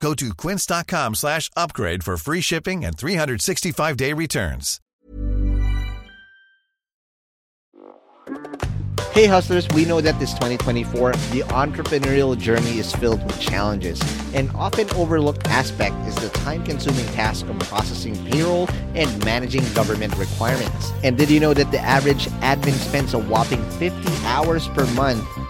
Go to quince.com slash upgrade for free shipping and 365-day returns. Hey hustlers, we know that this 2024, the entrepreneurial journey is filled with challenges. An often overlooked aspect is the time-consuming task of processing payroll and managing government requirements. And did you know that the average admin spends a whopping 50 hours per month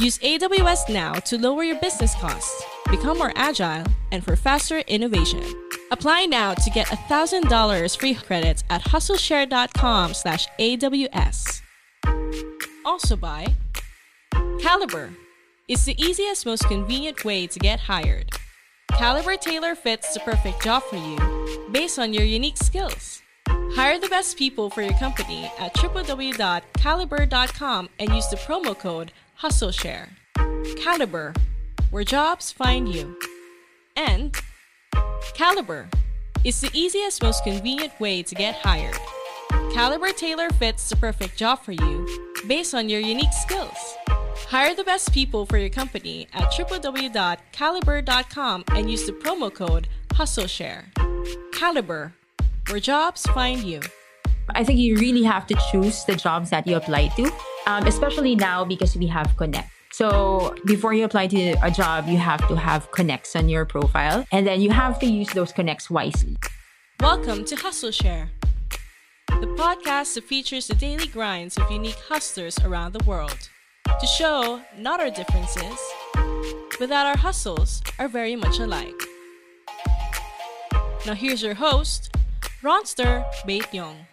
Use AWS now to lower your business costs, become more agile, and for faster innovation. Apply now to get $1,000 free credits at hustleshare.com slash AWS. Also by Kalibrr. It's the easiest, most convenient way to get hired. Kalibrr Tailor fits the perfect job for you based on your unique skills. Hire the best people for your company at www.kalibrr.com and use the promo code HustleShare. Kalibrr, where jobs find you. And Kalibrr is the easiest, most convenient way to get hired. Kalibrr Tailor fits the perfect job for you based on your unique skills. Hire the best people for your company at www.kalibrr.com and use the promo code HustleShare. Kalibrr, where jobs find you. I think you really have to choose the jobs that you apply to, um, especially now because we have Connect. So before you apply to a job, you have to have connects on your profile, and then you have to use those connects wisely. Welcome to Hustle Share, the podcast that features the daily grinds of unique hustlers around the world to show not our differences, but that our hustles are very much alike. Now here's your host, Ronster Bait Young.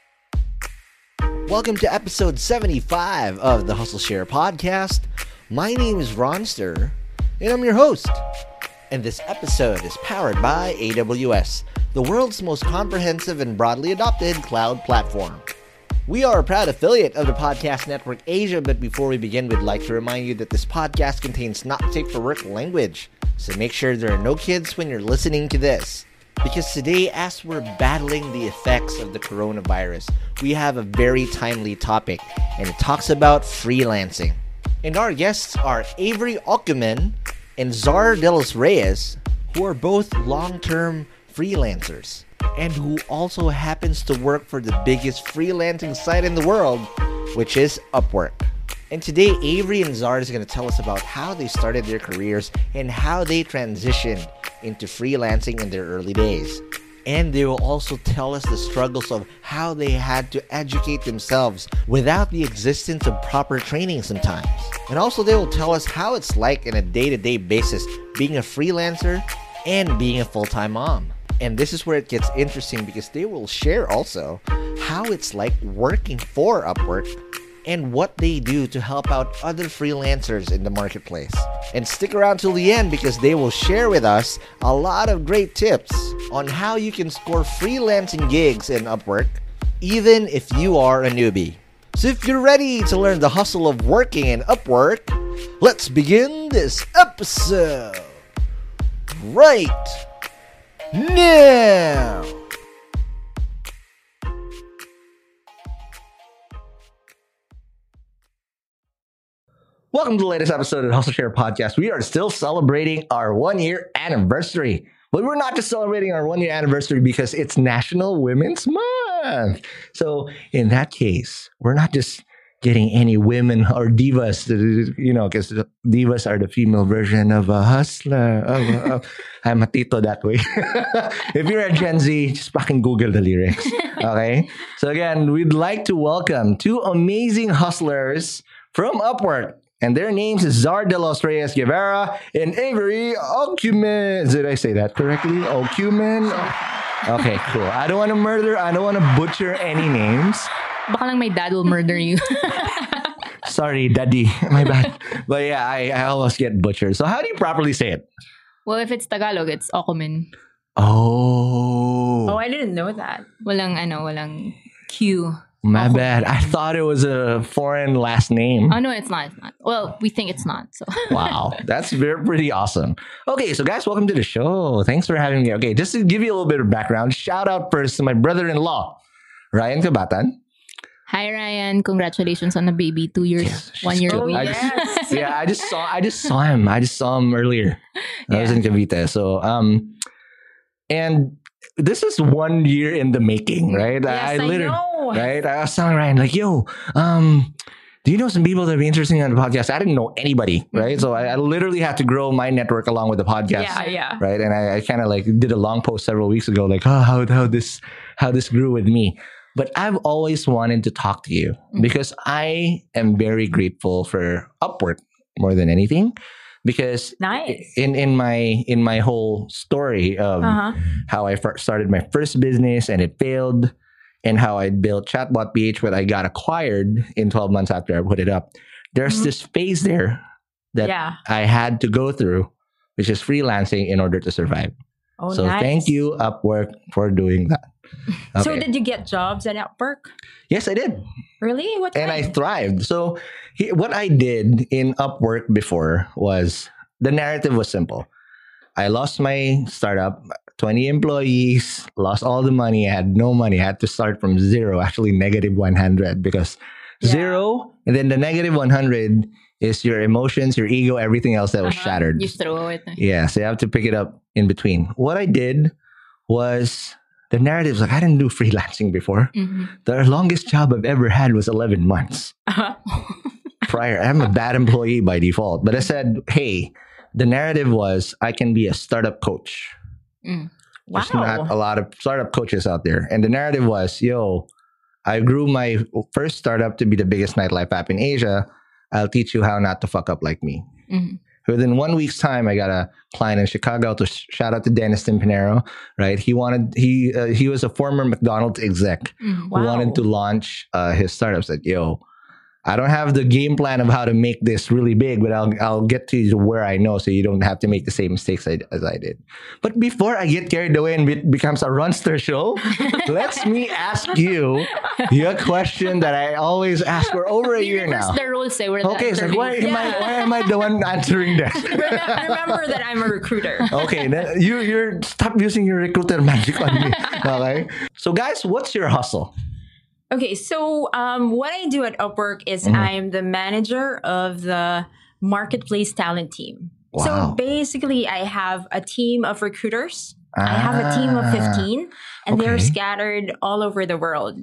Welcome to episode 75 of the Hustle Share podcast. My name is Ronster, and I'm your host. And this episode is powered by AWS, the world's most comprehensive and broadly adopted cloud platform. We are a proud affiliate of the Podcast Network Asia, but before we begin, we'd like to remind you that this podcast contains not safe for work language. So make sure there are no kids when you're listening to this. Because today, as we're battling the effects of the coronavirus, we have a very timely topic, and it talks about freelancing. And our guests are Avery Okuman and Zar de los Reyes, who are both long term freelancers and who also happens to work for the biggest freelancing site in the world, which is Upwork. And today, Avery and Zar is going to tell us about how they started their careers and how they transitioned into freelancing in their early days. And they will also tell us the struggles of how they had to educate themselves without the existence of proper training sometimes. And also, they will tell us how it's like in a day to day basis being a freelancer and being a full time mom. And this is where it gets interesting because they will share also how it's like working for Upwork and what they do to help out other freelancers in the marketplace. And stick around till the end because they will share with us a lot of great tips on how you can score freelancing gigs in Upwork, even if you are a newbie. So if you're ready to learn the hustle of working in Upwork, let's begin this episode right now. Welcome to the latest episode of the Hustle Share Podcast. We are still celebrating our one year anniversary. But we're not just celebrating our one year anniversary because it's National Women's Month. So, in that case, we're not just getting any women or divas, you know, because divas are the female version of a hustler. I'm a tito that way. if you're a Gen Z, just fucking Google the lyrics. Okay. So, again, we'd like to welcome two amazing hustlers from Upwork. And their names is Zar de los Reyes Guevara and Avery Ocumen. Did I say that correctly? Ocumen? Okay, cool. I don't want to murder, I don't want to butcher any names. Baka lang my dad will murder you. Sorry, daddy. My bad. But yeah, I, I almost get butchered. So how do you properly say it? well, if it's Tagalog, it's Okumen. Oh. Oh, I didn't know that. Walang ano, walang Q. my bad. I thought it was a foreign last name. Oh no, it's not. It's not. Well, we think it's not. So Wow, that's very pretty awesome. Okay, so guys, welcome to the show. Thanks for having me. Okay, just to give you a little bit of background, shout out first to my brother-in-law, Ryan Kabatan. Hi Ryan, congratulations on the baby. Two years, Yes, one year cool. old. I just- yeah, I just saw I just saw him. I just saw him earlier. I was in Cavite. So um and this is one year in the making, right? Yes, I, literally know. right? I was telling Ryan, like, yo, um, do you know some people that would be interesting on the podcast? I didn't know anybody, right? So I, I literally had to grow my network along with the podcast. Yeah, yeah. Right. And I, I kind of like did a long post several weeks ago, like, oh, how, how this how this grew with me. But I've always wanted to talk to you because I am very grateful for Upwork more than anything. Because Nice. in in my in my whole story of Uh-huh. how I started my first business and it failed, and how I built Chatbot PH, but I got acquired in 12 months after I put it up. There's Mhm. this phase there that yeah. I had to go through, which is freelancing in order to survive. Oh, so nice. thank you, Upwork, for doing that. So did you get jobs at Upwork? yes, I did. Really? What and I thrived. So he, what I did in Upwork before was the narrative was simple. I lost my startup, 20 employees, lost all the money, I had no money. I had to start from zero, actually negative 100 because Yeah. zero and then the negative 100 is your emotions, your ego, everything else that was Uh-huh. shattered. You throw it. Yeah, so you have to pick it up in between. What I did was the narrative's like I didn't do freelancing before. Mhm. The longest job I've ever had was 11 months Uh-huh. prior. I'm a bad employee by default. But I said, hey, the narrative was I can be a startup coach. Mm. Wow. There's not a lot of startup coaches out there. And the narrative was, yo, I grew my first startup to be the biggest nightlife app in Asia. I'll teach you how not to fuck up like me. Mhm. Within one week's time, I got a client in Chicago. To sh- shout out to Dennis Timpanero, right? He wanted he uh, he was a former McDonald's exec Mhm. Wow. who wanted to launch uh, his startup. Said, "Yo, I don't have the game plan of how to make this really big, but I'll I'll get to where I know, so you don't have to make the same mistakes I, as I did." But before I get carried away and it becomes a Ronster show, let's me ask you your question that I always ask for over a year now. the roles. Say we're Okay, so why am I why am I the one answering that? Remember, remember that I'm a recruiter. okay, then you you're stop using your recruiter magic on me. Okay. So guys, what's your hustle? Okay, so um, what I do at Upwork is Mhm. I'm the manager of the marketplace talent team. Wow. So basically, I have a team of recruiters. I have a team of Ah, 15, and they're scattered all over the world.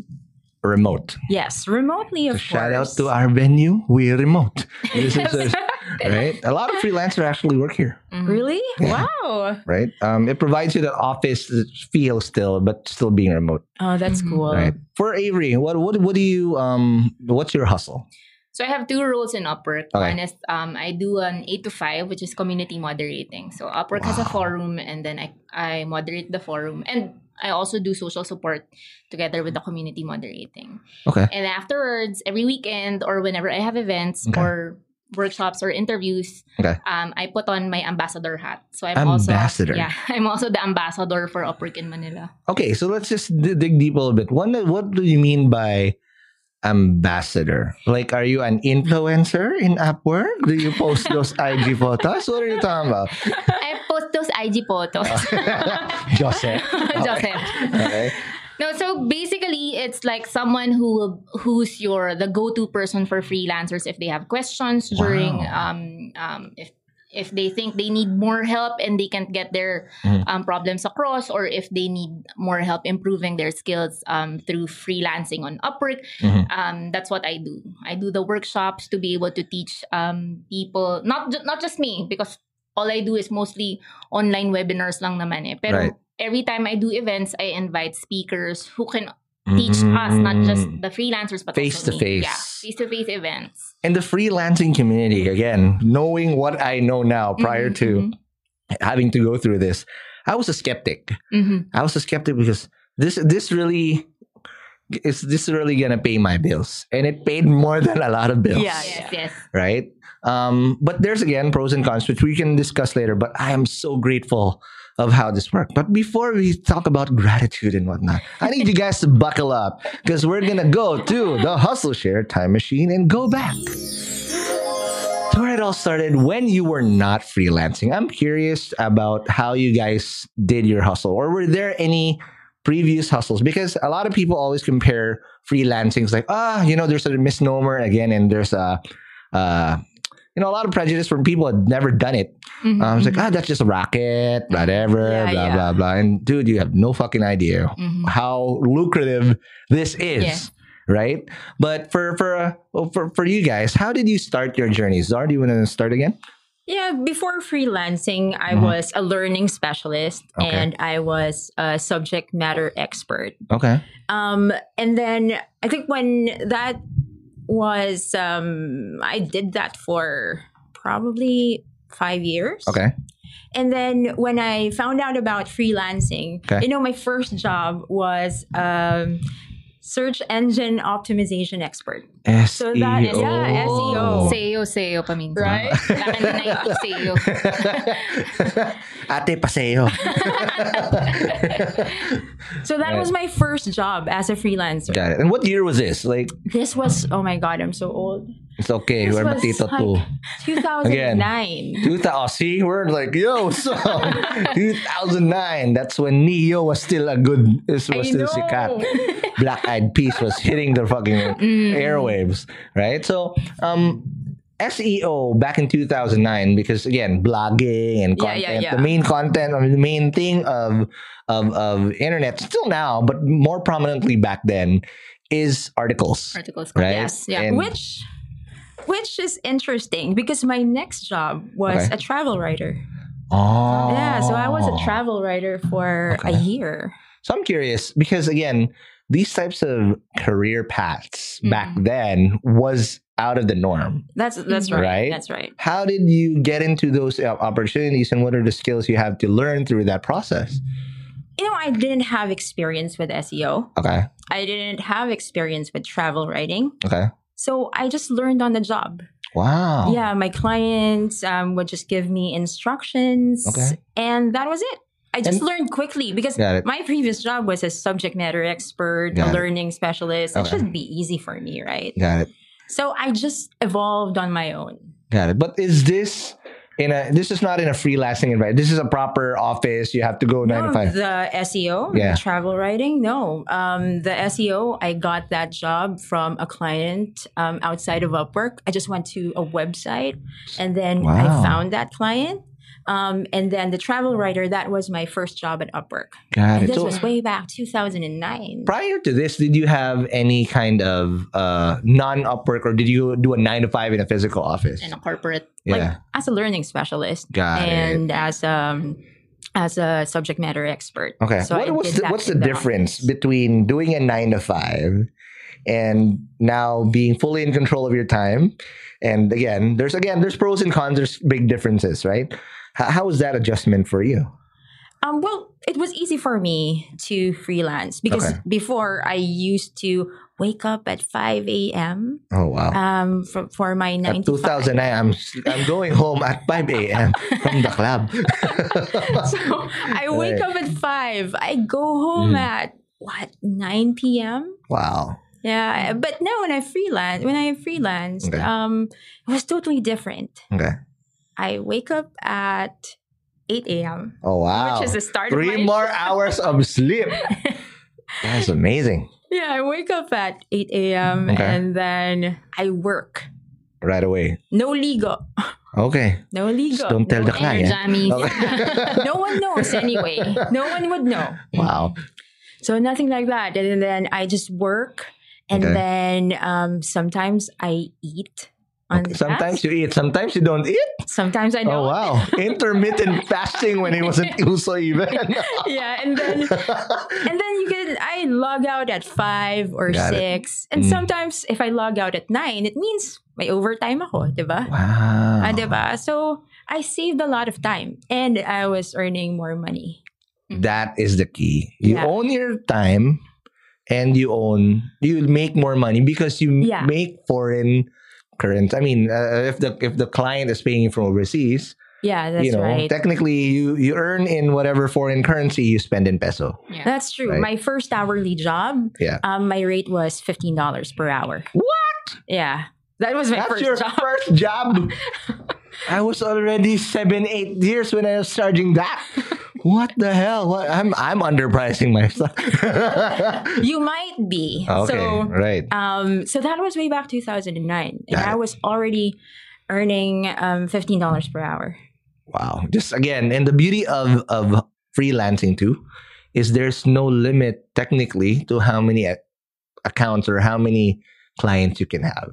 Remote. Yes, remotely, of So shout out to our venue. We're remote. This is a- right. A lot of freelancers actually work here. Mhm. Really? Yeah. Wow. Right. Um, it provides you that office feel still, but still being remote. Oh, that's Mhm. cool. Right. For Avery, what what what do you um what's your hustle? So I have two roles in Upwork. Okay. One is um, I do an eight to five, which is community moderating. So Upwork has a forum, and then I I moderate the forum. And I also do social support together with the community moderating. Okay. And afterwards, every weekend or whenever I have events Okay. or workshops or interviews, Okay. um, I put on my ambassador hat. So I'm also yeah, I'm also the ambassador for Upwork in Manila. Okay, so let's just d- dig deep a little bit. What what do you mean by ambassador? Like, are you an influencer in Upwork? Do you post those IG photos? What are you talking about? I post those IG photos. Joseph. Joseph. Okay. No, so basically, it's like someone who who's your the go to person for freelancers if they have questions during um, um if if they think they need more help and they can't get their Mhm. um, problems across, or if they need more help improving their skills um, through freelancing on Upwork. Mhm. Um, that's what I do. I do the workshops to be able to teach um, people, not ju- not just me, because all I do is mostly online webinars lang naman eh. Pero Right. Every time I do events, I invite speakers who can teach us, not just the freelancers, but face to face Yeah, face to face events. and the freelancing community, again, knowing what I know now prior Mhm, to having to go through this, I was a skeptic. mhm. I was a skeptic because this this really is this really gonna pay my bills, and it paid more than a lot of bills. Yeah, Yes, yes. right? Um, but there's again pros and cons, which we can discuss later. But I am so grateful of how this worked. But before we talk about gratitude and whatnot, I need you guys to buckle up because we're gonna go to the Hustle Share time machine and go back to where it all started when you were not freelancing. I'm curious about how you guys did your hustle, or were there any previous hustles? Because a lot of people always compare freelancing. It's like, ah, you know, there's a misnomer again, and there's a, uh, you know, a lot of prejudice from people had never done it. Mhm, I was like, mhm, ah, that's just a racket, whatever, Yeah, blah, yeah. blah, blah. And dude, you have no fucking idea mhm. how lucrative this is. Yeah. Right, but for for uh, for for you guys, how did you start your journey? Zar, do you want to start again? Yeah, before freelancing, I Mhm. was a learning specialist Okay. and I was a subject matter expert. Okay, Um, and then I think when that was, um, I did that for probably five years. okay, And then when I found out about freelancing, Okay. you know, my first job was um, search engine optimization expert. So that is- yeah, SEO. SEO, SEO paminsan. Right? Kailangan na na SEO. Ate paseo. So that Right. was my first job as a freelancer. Got it. And what year was this? Like, This was, oh my God, I'm so old. it's okay. This We're matito like too. 2009. 2000, oh, see, we're like, yo, so 2009. That's when Neo was still a good, This was I still know. sikat. Black Eyed Peas was hitting the fucking Mm. airwaves, right? So, um, SEO back in 2009 because again blogging and content yeah, yeah. the main content I mean, the main thing of of of internet still now but more prominently back then is articles Articles. right Yes. Yeah. And- which which is interesting because my next job was Okay. a travel writer. oh Yeah, so I was a travel writer for Okay. a year. So I'm curious because again, these types of career paths back Mhm. then was out of the norm. That's that's right. Right? That's right. How did you get into those uh, opportunities, and what are the skills you have to learn through that process? You know, I didn't have experience with SEO. Okay, I didn't have experience with travel writing. okay, So I just learned on the job. wow, Yeah, my clients um, would just give me instructions, Okay. and that was it. I just And- learned quickly because my previous job was a subject matter expert, Got a it. learning specialist. It Okay. should be easy for me, right? got it, So I just evolved on my own. got it. But is this in a? This is not in a freelancing environment. This is a proper office. You have to go nine No, to five. the SEO, Yeah. the travel writing, no. Um, the SEO, I got that job from a client um, outside of Upwork. I just went to a website and then I found that client. Um, and then the travel writer, that was my first job at Upwork. got And it. this So was way back 2009. prior to this, did you have any kind of uh, non-Upwork, or did you do a nine to five in a physical office? And a corporate. Yeah, Like as a learning specialist Got it. and as um as a subject matter expert. Okay. So what I was the, what's the the difference office. between doing a nine to five and now being fully in control of your time? And again, there's again there's pros and cons. There's big differences, right? How, how was that adjustment for you? Um, well, it was easy for me to freelance because Okay. before I used to wake up at 5 a.m. Oh wow. Um, for, for my 9 At to 5. 2009, I'm I'm going home at 5 a.m. from the club. So I wake Right. up at 5. I go home Mm. at what 9 p.m. wow. Yeah, but now when I freelance, when I freelanced, Okay. um, it was totally different. Okay. I wake up at 8 a.m. Oh wow. Which is the start of Three my more hours of sleep. That's amazing. Yeah, I wake up at 8 a.m. Okay. and then I work. Right away. No legal. Okay. No legal. Just don't tell no, the client. Okay. no one knows anyway. No one would know. wow. So nothing like that. And then I just work. And Okay. then um, sometimes I eat on Okay. the Sometimes fast. you eat, sometimes you don't eat. Sometimes I don't. Oh wow. Intermittent fasting when it wasn't uso even. Yeah, and then and then you can I log out at five or Got it. six. And Mm. sometimes if I log out at nine, it means my overtime ako, di ba? wow. Ah, diba? So, I saved a lot of time and I was earning more money. That is the key. You Yeah. own your time and you own you make more money because you Yeah. make foreign current. I mean, uh, if the if the client is paying you from overseas, Yeah, that's you know, right. technically you you earn in whatever foreign currency you spend in peso. Yeah. That's true. Right. My first hourly job, Yeah. um, my rate was $15 per hour. What? Yeah. That was my That's first your job. first job. I was already seven, eight years when I was charging that. What the hell? What? I'm I'm underpricing myself. You might be. okay, So, right. um, so that was way back 2009. And I was already earning um, $15 per hour. Wow. Just again, and the beauty of of freelancing too is there's no limit technically to how many accounts or how many clients you can have.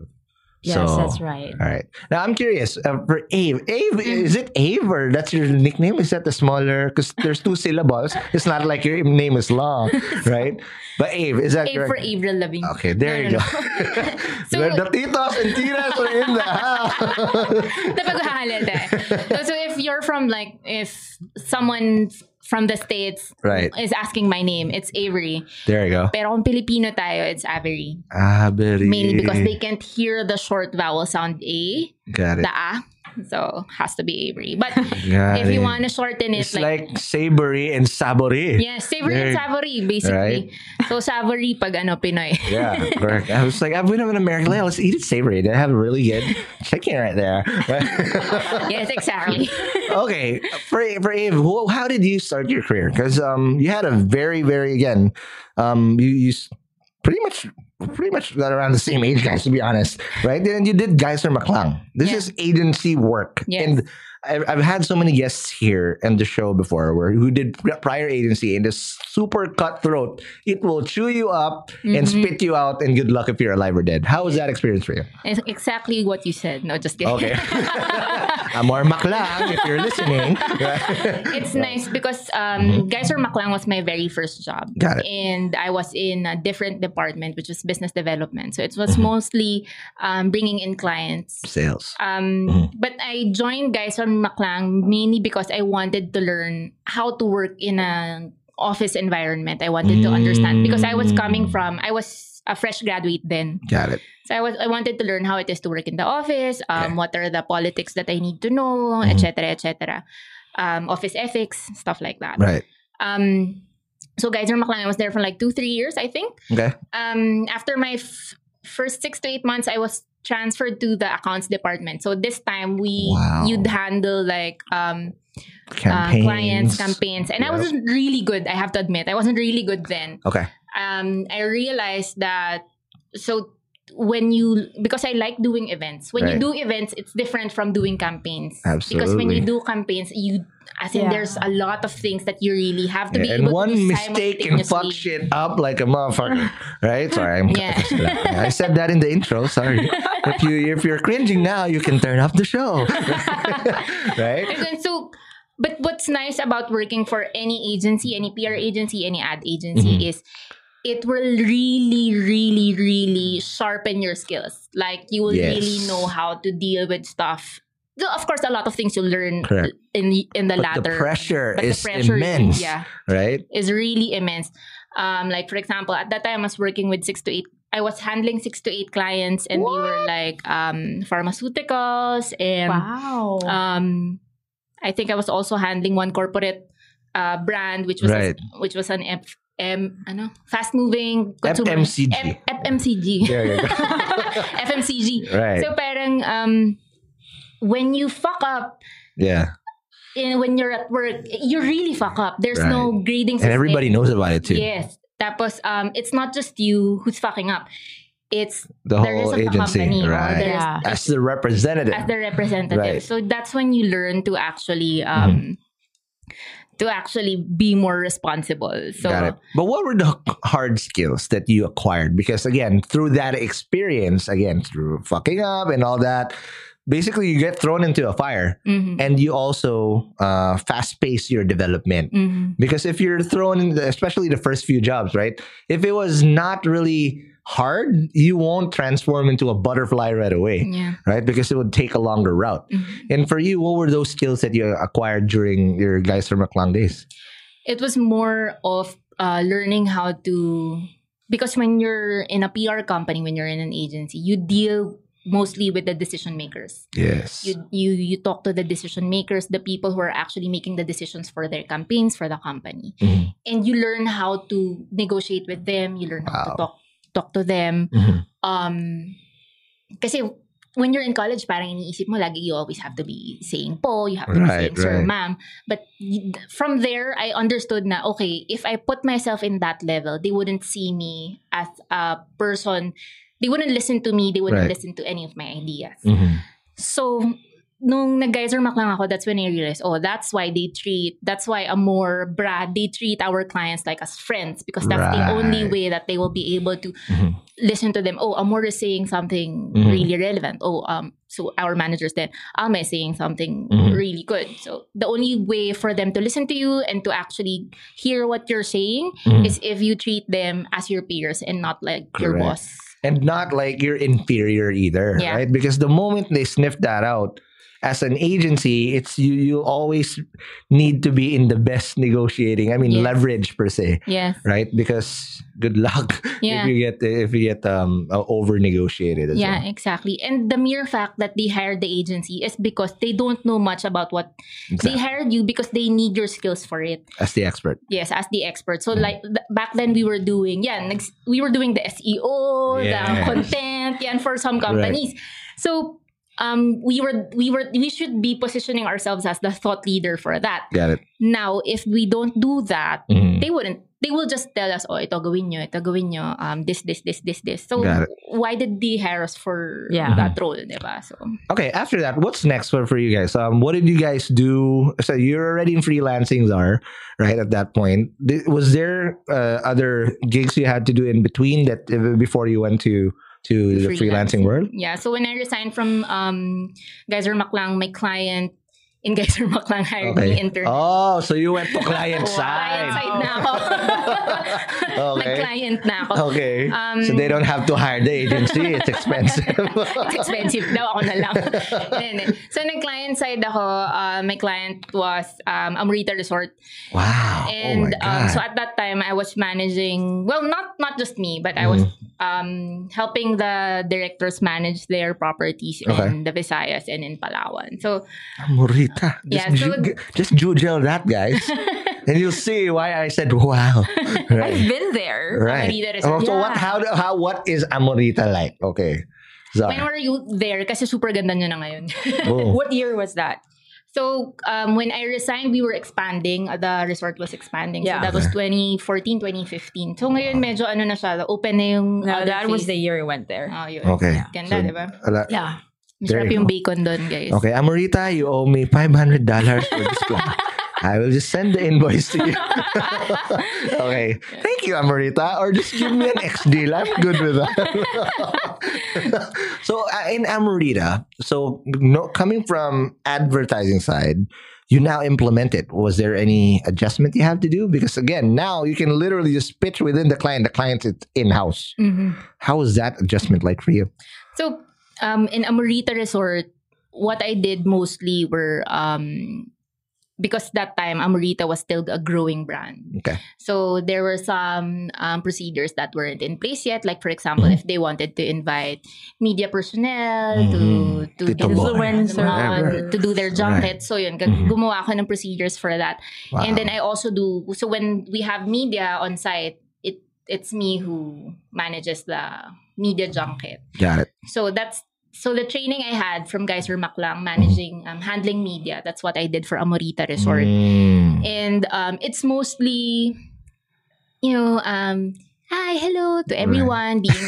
Yes, So, that's right. All right. Now I'm curious uh, for Ave. Ave is it Ave or that's your nickname? Is that the smaller? Because there's two syllables. It's not like your name is long, right? But Ave is that A correct? for Avril Lavigne. Okay, there No, you no, go. So- the, the titos and tinas are in the house. Napaghahalata. so, so if you're from like, if someone from the States right. is asking my name, it's Avery. There you go. Pero kung Pilipino tayo, it's Avery. Avery. Mainly because they can't hear the short vowel sound A, got it. the A. So, has to be Avery. But if you want to shorten it, It's like, savory and savory. Yeah, savory There- and savory, basically. So, savory pag ano, Pinoy. Yeah, correct. I was like, I've been in America. Like, let's eat it savory. They have a really good chicken right there. yes, exactly. okay, for for Eve, how did you start your career? Because um, you had a very, very again, um, you you pretty much pretty much around the same age, guys. To be honest, right? And you did Geiser Maclang. This Yeah. is agency work, Yes. and I've, I've had so many guests here in the show before where who did prior agency and is super cutthroat. It will chew you up and Mhm. spit you out, and good luck if you're alive or dead. How was that experience for you? It's exactly what you said. No, just kidding. Okay. Amor Maclang, if you're listening. it's nice because um, Geiser Maclang was my very first job. Mm-hmm. Got it. And I was in a different department, which was business development. So it was Mm-hmm. mostly um, bringing in clients. Sales. Um, Mhm. But I joined Geiser Maclang mainly because I wanted to learn how to work in an office environment. I wanted to understand because I was coming Mm. from, I was a fresh graduate then. Got it. So I was I wanted to learn how it is to work in the office, um, Okay. what are the politics that I need to know, etc., etc. Um, office ethics, stuff like that. Right. Um, so Geiser Maclang, I was there for like two, three years, I think. Okay. Um, after my f- first six to eight months, I was transferred to the accounts department. So this time we Wow. you'd handle like um uh, clients, campaigns, and I wasn't really good. I have to admit, I wasn't really good then Okay. um, I realized that so when you because I like doing events. When you do events, it's different from doing campaigns. Absolutely. Because when you do campaigns, you as in Yeah. there's a lot of things that you really have to be Yeah, and able one to do mistake can fuck shit up like a motherfucker, right? Sorry, I'm. Yeah. I said that in the intro. Sorry. if you if you're cringing now, you can turn off the show, right? And so but what's nice about working for any agency, any PR agency, any ad agency Mhm. is it will really, really, really sharpen your skills. Like you will Yes. really know how to deal with stuff So, of course, a lot of things you learn Correct. in the, in the But latter. the pressure but the is pressure, immense, Yeah, right? is really immense. Um, like for example, at that time I was working with six to eight. I was handling six to eight clients, and they were like um, pharmaceuticals and Wow. um, I think I was also handling one corporate uh, brand, which was Right. a, which was an F, M, ano, fast moving consumer FMCG. F, FMCG. There you go. FMCG. Right. So parang um, when you fuck up Yeah. in when you're at work, you really fuck up. There's no grading system. And everybody knows about it too. Yes. Tapos um, it's not just you who's fucking up. It's The the whole of the agency. company right. Yeah. As the representative. as the representative. Right. So that's when you learn to actually um to actually be more responsible. So Got it. But what were the hard skills that you acquired? Because again, through that experience, again, through fucking up and all that, basically you get thrown into a fire Mhm. and you also uh, fast pace your development. Mhm. Because if you're thrown in, the, especially the first few jobs, right? If it was not really hard, you won't transform into a butterfly right away, Yeah. right? Because it would take a longer route. Mhm. And for you, what were those skills that you acquired during your guys from Maclang days? It was more of uh, learning how to because when you're in a PR company, when you're in an agency, you deal mostly with the decision makers. Yes. You you you talk to the decision makers, the people who are actually making the decisions for their campaigns for the company, Mhm. and you learn how to negotiate with them. You learn how to talk talk to them. Mhm. Um, kasi when you're in college, parang iniisip mo, lagi you always have to be saying po, you have to Right, be saying sir, right. ma'am. But from there, I understood na, okay, if I put myself in that level, they wouldn't see me as a person, they wouldn't listen to me, they wouldn't Right. listen to any of my ideas. Mhm. So, nung nag-Geiser Maclang ako, that's when I realized, oh, that's why they treat, that's why a more Brad, they treat our clients like as friends because that's the only way that they will be able to Mhm. listen to them. Oh, Amor is saying something Mhm. really relevant. Oh, um, so our managers then, Alma is saying something Mhm. really good. So the only way for them to listen to you and to actually hear what you're saying Mhm. is if you treat them as your peers and not like your boss. And not like you're inferior either, Yeah. right? Because the moment they sniff that out, as an agency, it's you. You always need to be in the best negotiating. I mean, Yes. leverage per se, Yes. right? Because good luck Yeah. if you get if you get um over negotiated. Yeah, well. exactly. And the mere fact that they hired the agency is because they don't know much about what they hired you because they need your skills for it. as the expert. Yes, as the expert. So Mm. like th- back then we were doing yeah, next, we were doing the SEO, Yes. the content, yeah, and for some companies. So um we were we were we should be positioning ourselves as the thought leader for that. Got it. Now, if we don't do that, Mhm. they wouldn't they will just tell us, oh, ito gawin nyo, ito gawin nyo, um, this, this, this, this, this. So, why did they hire us for Yeah. that role, diba? So, Okay, after that, what's next for, for you guys? Um, what did you guys do? So you're already in freelancing, Zar, right? At that point, was there uh, other gigs you had to do in between that uh, before you went to to the freelancing world? Yeah. So when I resigned from um, Geiser Maclang, my client in Geiser Maclang hired me intern. Oh, so you went to client side. Client side. na ako. Okay. Nag-client na ako. Okay. Um, so they don't have to hire the agency. It's expensive. It's expensive daw ako na lang. So nag-client side ako, uh, my client was um, Amorita Resort. wow. And oh my um, so at that time, I was managing, well, not not just me, but I was Mm-hmm. Um, helping the directors manage their properties Okay. in the Visayas and in Palawan. So, Morita. Just, Yeah, so- ju- just Google that, guys. and you'll see why I said, wow. I've been there. right. Oh, so what, how, how, what is Amorita like? Okay. Zar. when were you there? Kasi super ganda nyo na ngayon. Boom. What year was that? So, um, when I resigned, we were expanding. The resort was expanding. Yeah. So, that was 2014, 2015. So, ngayon medyo ano na siya, open na yung No, other that was phase. the year I went there. Oh, yun. Okay. Ganda, So, di ba? ala- Yeah. Masarap yung go. bacon doon, guys. Okay, Amorita, you owe me $500 for this plan. I will just send the invoice to you. okay. Thank you, Amorita. Or just give me an X deal. I'm good with that. so uh, in Amorita, so no, coming from advertising side, you now implement it. Was there any adjustment you have to do? Because again, now you can literally just pitch within the client. The client is in-house. Mhm. How was that adjustment like for you? So, um, in Amorita Resort, what I did mostly were um because that time Amorita was still a growing brand. Okay. So there were some um, procedures that weren't in place yet. Like for example, Mhm. if they wanted to invite media personnel Mhm. to to Tito Boy. influencer Right. to do their junket. So yun, gag- Mhm. gumawa ako ng procedures for that. Wow. And then I also do so when we have media on site, it it's me who manages the media junket. Got it. So that's so the training I had from Geiser Maclang managing um, handling media. That's what I did for Amorita Resort, Mm. and um, it's mostly, you know, um, hi, hello to everyone, being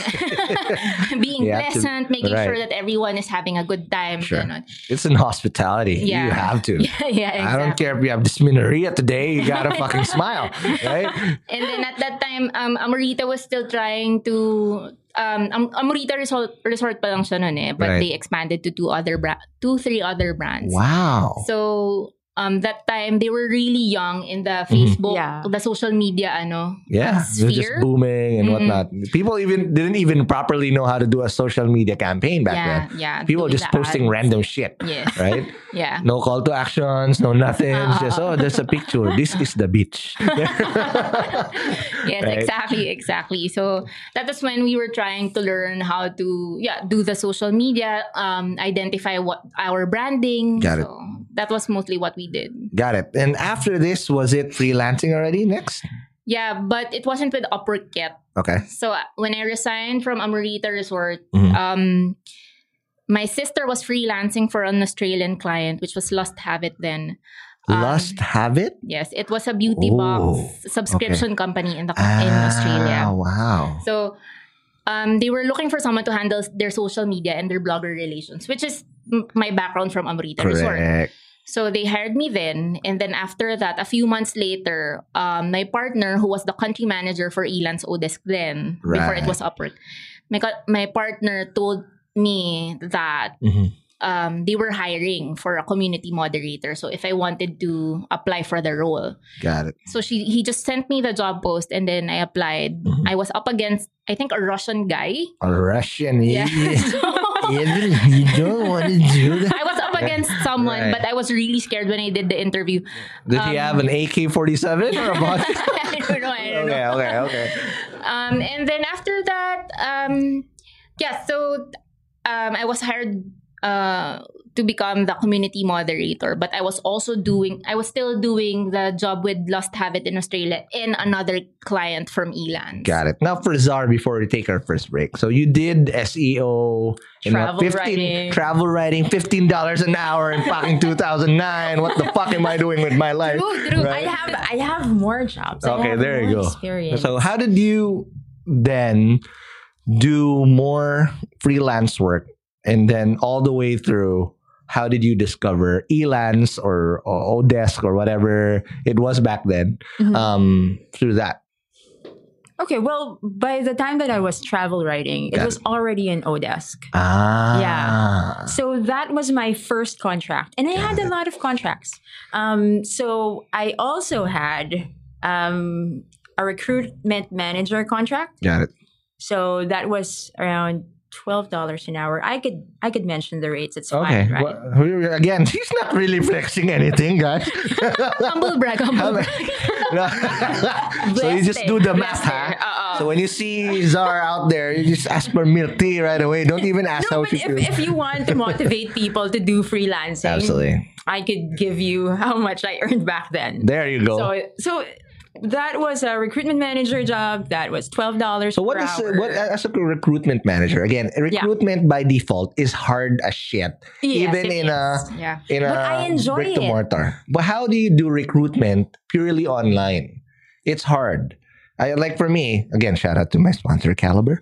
being You have to- pleasant, making sure that everyone is having a good time. Sure. ganon. It's an hospitality. Yeah. You have to. Yeah, yeah, exactly. I don't care if you have dysmenorrhea today. You gotta fucking smile, right? And then at that time, um, Amorita was still trying to um, Am- Amorita Resort resort pa lang siya nun eh, but Right. they expanded to two other bra- two three other brands. Wow. So um that time they were really young in the Mhm. Facebook, Yeah. the social media ano. Yeah, it was just booming and Mhm. whatnot. People even didn't even properly know how to do a social media campaign back yeah, then. yeah. People just posting ads. random shit, Yes. right? Yeah. No call to actions, no nothing. It's just oh, there's a picture. This is the beach. Yes, Right? exactly, exactly. So that is when we were trying to learn how to yeah, do the social media, um, identify what our branding. Got it. That was mostly what we did. Got it. And after this, was it freelancing already? Next, Yeah, but it wasn't with Upwork yet. okay. So uh, when I resigned from Amorita Resort, Mhm. um, my sister was freelancing for an Australian client, which was Lust Have It then. Um, Lust have it Yes, it was a beauty Oh, box subscription company in the in Australia. Ah, Wow. So um, they were looking for someone to handle their social media and their blogger relations, which is my background from Resort. Correct. So they hired me then, and then after that, a few months later, um, my partner, who was the country manager for Elance Odesk then, before it was Upwork, my my partner told me that Mhm. um, they were hiring for a community moderator. So if I wanted to apply for the role, Got it. so she he just sent me the job post, and then I applied. Mhm. I was up against I think a Russian guy. A Russian. Yeah. You, you don't want to do that. I was up against someone, Right. but I was really scared when I did the interview. Did he Um, have an AK 47 or a vodka? I don't know. I don't know. okay, okay, okay. Um, and then after that, um, yeah, so um, I was hired uh, to become the community moderator, but I was also doing, I was still doing the job with Lust Have It in Australia and another client from Elan. Got it. Now for Zar, before we take our first break. So you did SEO, you know, Travel writing. travel writing, fifteen dollars an hour in fucking two thousand nine. What the fuck am I doing with my life? True, true. Right. I have I have more jobs. I Okay, have there you go. Experience. So how did you then do more freelance work and then all the way through how did you discover Elance or, or Odesk or whatever it was back then Mhm. um, through that? okay, well, by the time that I was travel writing, it Got was already in Odesk. Ah. Yeah. So that was my first contract, and I had a lot of contracts. Um, so I also had um, a recruitment manager contract. Got it. So that was around twelve dollars an hour. I could I could mention the rates. It's Okay. fine, right? Well, again, he's not really flexing anything, guys. Humble brag, humble brag. so you just do the math, huh? Uh-uh. So when you see Zar out there, you just ask for milk tea right away. Don't even ask no, how but she if, feels. if you want to motivate people to do freelancing, Absolutely. I could give you how much I earned back then. There you go. So so that was a recruitment manager job. That was twelve dollars. So what per is hour. what as a recruitment manager? Again, recruitment by default is hard as shit, Yes, even it in a. Yeah. in a But I enjoy brick to mortar. But how do you do recruitment purely online? It's hard. I like for me again. Shout out to my sponsor Kalibrr,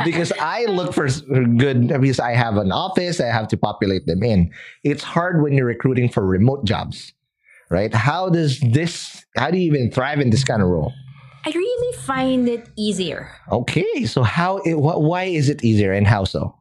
because I look for good because I have an office. I have to populate them in. It's hard when you're recruiting for remote jobs, right? How does this? How do you even thrive in this kind of role? I really find it easier Okay, so how? It, wh- why is it easier and how so?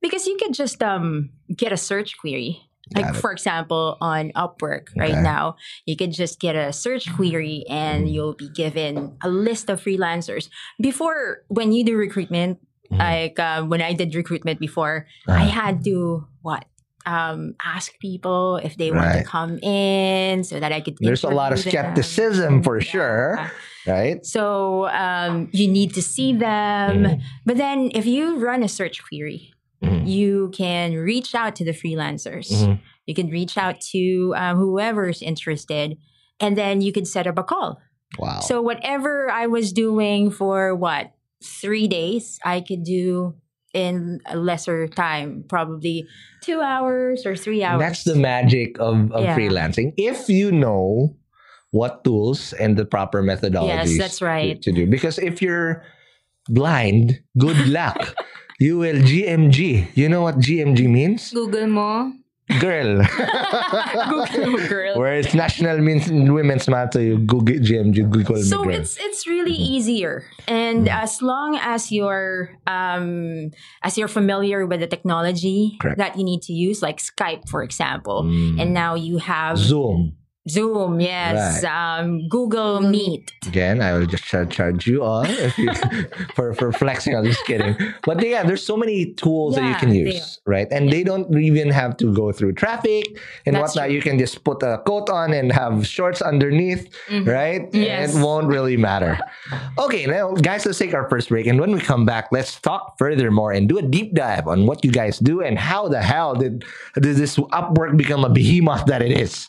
because you could just um get a search query. Like it. for example, on Upwork right now, you could just get a search query and you'll be given a list of freelancers. Before, when you do recruitment, Mhm. like uh, when I did recruitment before, Uh-huh. I had to what um, ask people if they want to come in so that I could. There's a lot of interview them. skepticism for Yeah. sure, right? So um, you need to see them. Mhm. But then if you run a search query, Mhm. you can reach out to the freelancers. Mhm. You can reach out to um, whoever's interested, and then you could set up a call. Wow. So whatever I was doing for what three days, I could do in a lesser time, probably two hours or three hours. That's the magic of, of Yeah. freelancing. If you know what tools and the proper methodologies Yes, that's right. to, to do. Because if you're blind, good luck. you will GMG. You know what GMG means? Google mo. Girl. Google girl. Where it's National Means Women's so you Google GMG, Google me so girl. it's it's really Mm-hmm. easier and as long as you're um as you're familiar with the technology Correct. that you need to use like skype for example Mm. and now you have Zoom. Zoom yes um google meet Again, I will just char- charge you all if you, for for flexing. I'm just kidding. But yeah, there's so many tools that you can they use, right? And they don't even have to go through traffic and That's whatnot. true. You can just put a coat on and have shorts underneath, right? Mm-hmm. Yes. It won't really matter. Okay, now guys, let's take our first break, and when we come back, let's talk furthermore and do a deep dive on what you guys do and how the hell did did this Upwork become a behemoth that it is.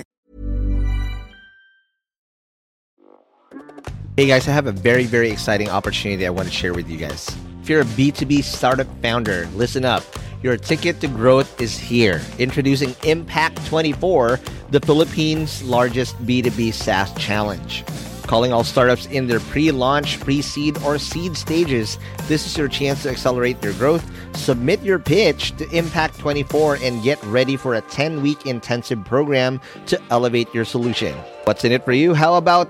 Hey guys, I have a very, very exciting opportunity I want to share with you guys. If you're a B2B startup founder, listen up. Your ticket to growth is here. Introducing Impact 24, the Philippines' largest B2B SaaS challenge. Calling all startups in their pre launch, pre seed, or seed stages, this is your chance to accelerate your growth. Submit your pitch to Impact 24 and get ready for a 10 week intensive program to elevate your solution. What's in it for you? How about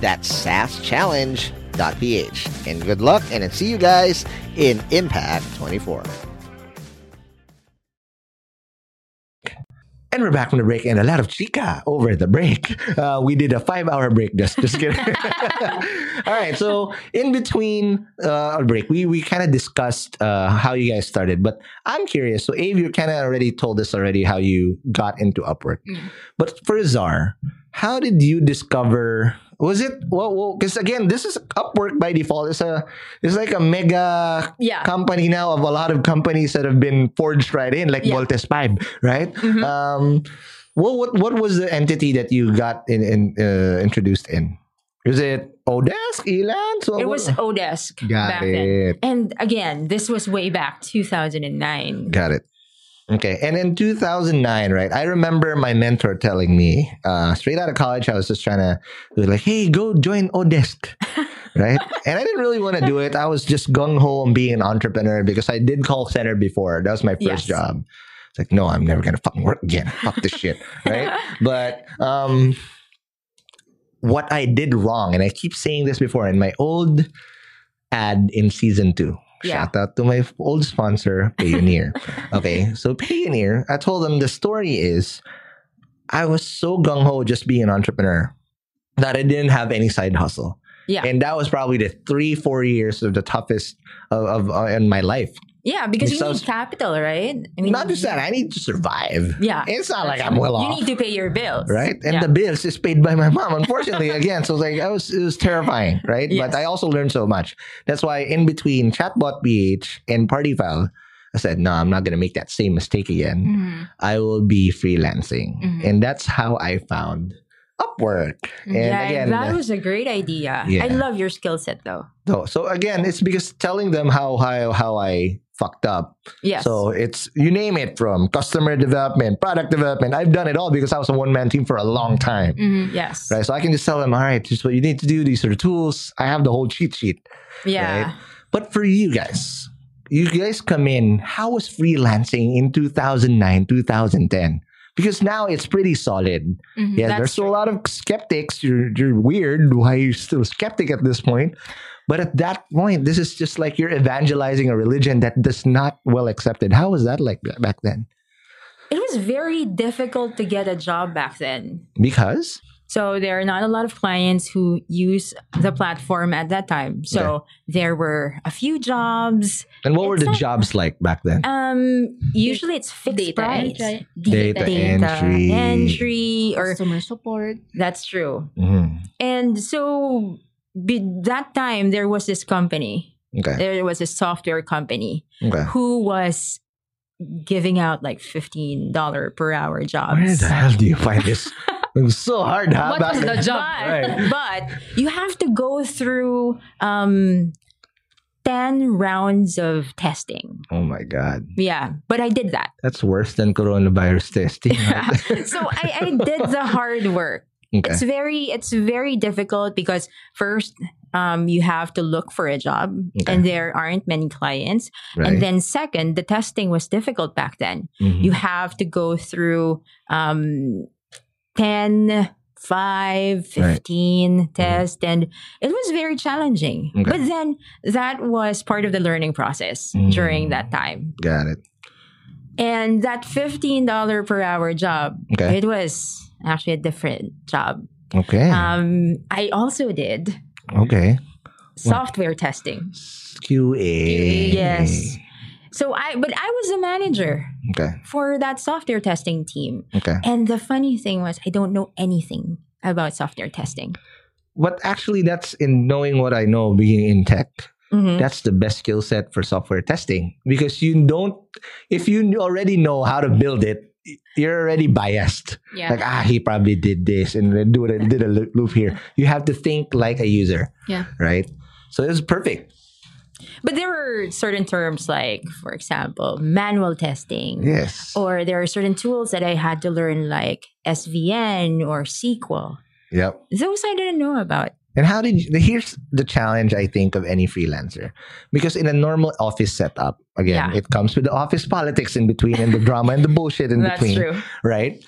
That's saaschallenge.ph. And good luck, and I'll see you guys in Impact 24. And we're back from the break, and a lot of chica over the break. Uh, we did a five-hour break. Just, just kidding. All right. So in between uh, a break, we we kind of discussed uh, how you guys started. But I'm curious. So Abe, you kind of already told us already how you got into Upwork. But for Zar, how did you discover? Was it well? Because again, this is Upwork by default. It's a it's like a mega Yeah. company now of a lot of companies that have been forged right in, like Yeah. Voltes V, right? Um, what what what was the entity that you got in, in uh, introduced in? Is it Odesk, Elan? So It was Odesk Got back it. then. And again, this was way back 2009. Got it. Okay. And in 2009, right, I remember my mentor telling me, uh, straight out of college, I was just trying to, was like, hey, go join Odesk. right. And I didn't really want to do it. I was just gung ho on being an entrepreneur because I did call center before. That was my first Yes. job. It's like, no, I'm never going to fucking work again. Fuck this shit. Right. But, um, what I did wrong, and I keep saying this before in my old ad in season two. Yeah. Shout out to my old sponsor, Payoneer. okay, so Payoneer, I told them the story is I was so gung ho just being an entrepreneur that I didn't have any side hustle. Yeah. And that was probably the three, four years of the toughest of, of uh, in my life. Yeah, because you need capital, right? I mean, Not just that, I need to survive. Yeah. It's not like I'm well You off. need to pay your bills, right? And Yeah. the bills is paid by my mom, unfortunately. again, so like I was, it was terrifying, right? Yes. But I also learned so much. That's why in between Chatbot PH and Partyfile, I said, no, I'm not gonna make that same mistake again. Mhm. I will be freelancing, Mhm. and that's how I found Upwork. And yeah, again, that uh, was a great idea. Yeah. I love your skill set, though. so, so again, it's because telling them how how how I fucked up. Yes. So it's you name it from customer development, product development. I've done it all because I was a one man team for a long time. Mhm. yes. Right. So I can just tell them, all right, this is what you need to do. These are the tools. I have the whole cheat sheet. Yeah. Right? But for you guys, you guys come in, how was freelancing in 2009, 2010? Because now it's pretty solid. Mhm. Yeah, That's there's still a lot of skeptics. You're, you're weird. Why are you still a skeptic at this point? But at that point, this is just like you're evangelizing a religion that does not well accepted. How was that like back then? It was very difficult to get a job back then. Because So there are not a lot of clients who use the platform at that time. So there were a few jobs. and what were the not- jobs like back then? Um, usually it's fixed Data price. entry. Data entry. entry, or Customer support. that's true. Mhm. And so be, that time there was this company. Okay. There was a software company Okay. who was giving out like fifteen dollar per hour jobs. Where the hell do you find this? it was so hard. Huh? What back was the job? But, Right. but you have to go through um, 10 rounds of testing. Oh my god, Yeah, but I did that. that's worse than coronavirus testing. right? so I, I did the hard work. Okay. It's very it's very difficult because first um, you have to look for a job Okay. and there aren't many clients. Right. And then second, the testing was difficult back then. Mhm. you have to go through um 10 5 15 test and it was very challenging Okay. but then that was part of the learning process Mm. during that time Got it. and that $15 per hour job Okay. it was actually a different job Okay. um i also did okay. software testing QA. yes so i but i was a manager Okay. for that software testing team Okay. And the funny thing was, I don't know anything about software testing. But actually, that's in knowing what I know being in tech. Mhm. That's the best skill set for software testing because you don't, if you already know how to build it, you're already biased. Yeah. Like, ah, he probably did this and then do it, did a loop here. You have to think like a user, yeah. right? So it was perfect. But there are certain terms like, for example, manual testing. Yes. Or there are certain tools that I had to learn like SVN or SQL. Yep. Those I didn't know about. And how did you, here's the challenge I think of any freelancer because in a normal office setup again Yeah. it comes with the office politics in between and the drama and the bullshit in That's between true. right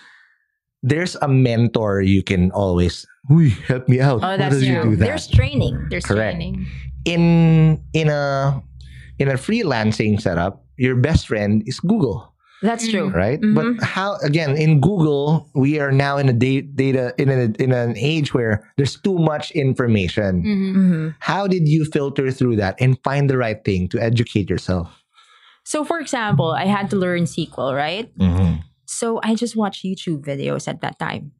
there's a mentor you can always help me out Oh, that's you true. do that There's training. There's Correct. training. in in a in a freelancing setup your best friend is Google That's true. right? Mhm. But how again in Google we are now in a da- data in a, in an age where there's too much information. Mhm. Mhm. How did you filter through that and find the right thing to educate yourself? So, for example, I had to learn SQL, right? Mm-hmm. So I just watched YouTube videos at that time.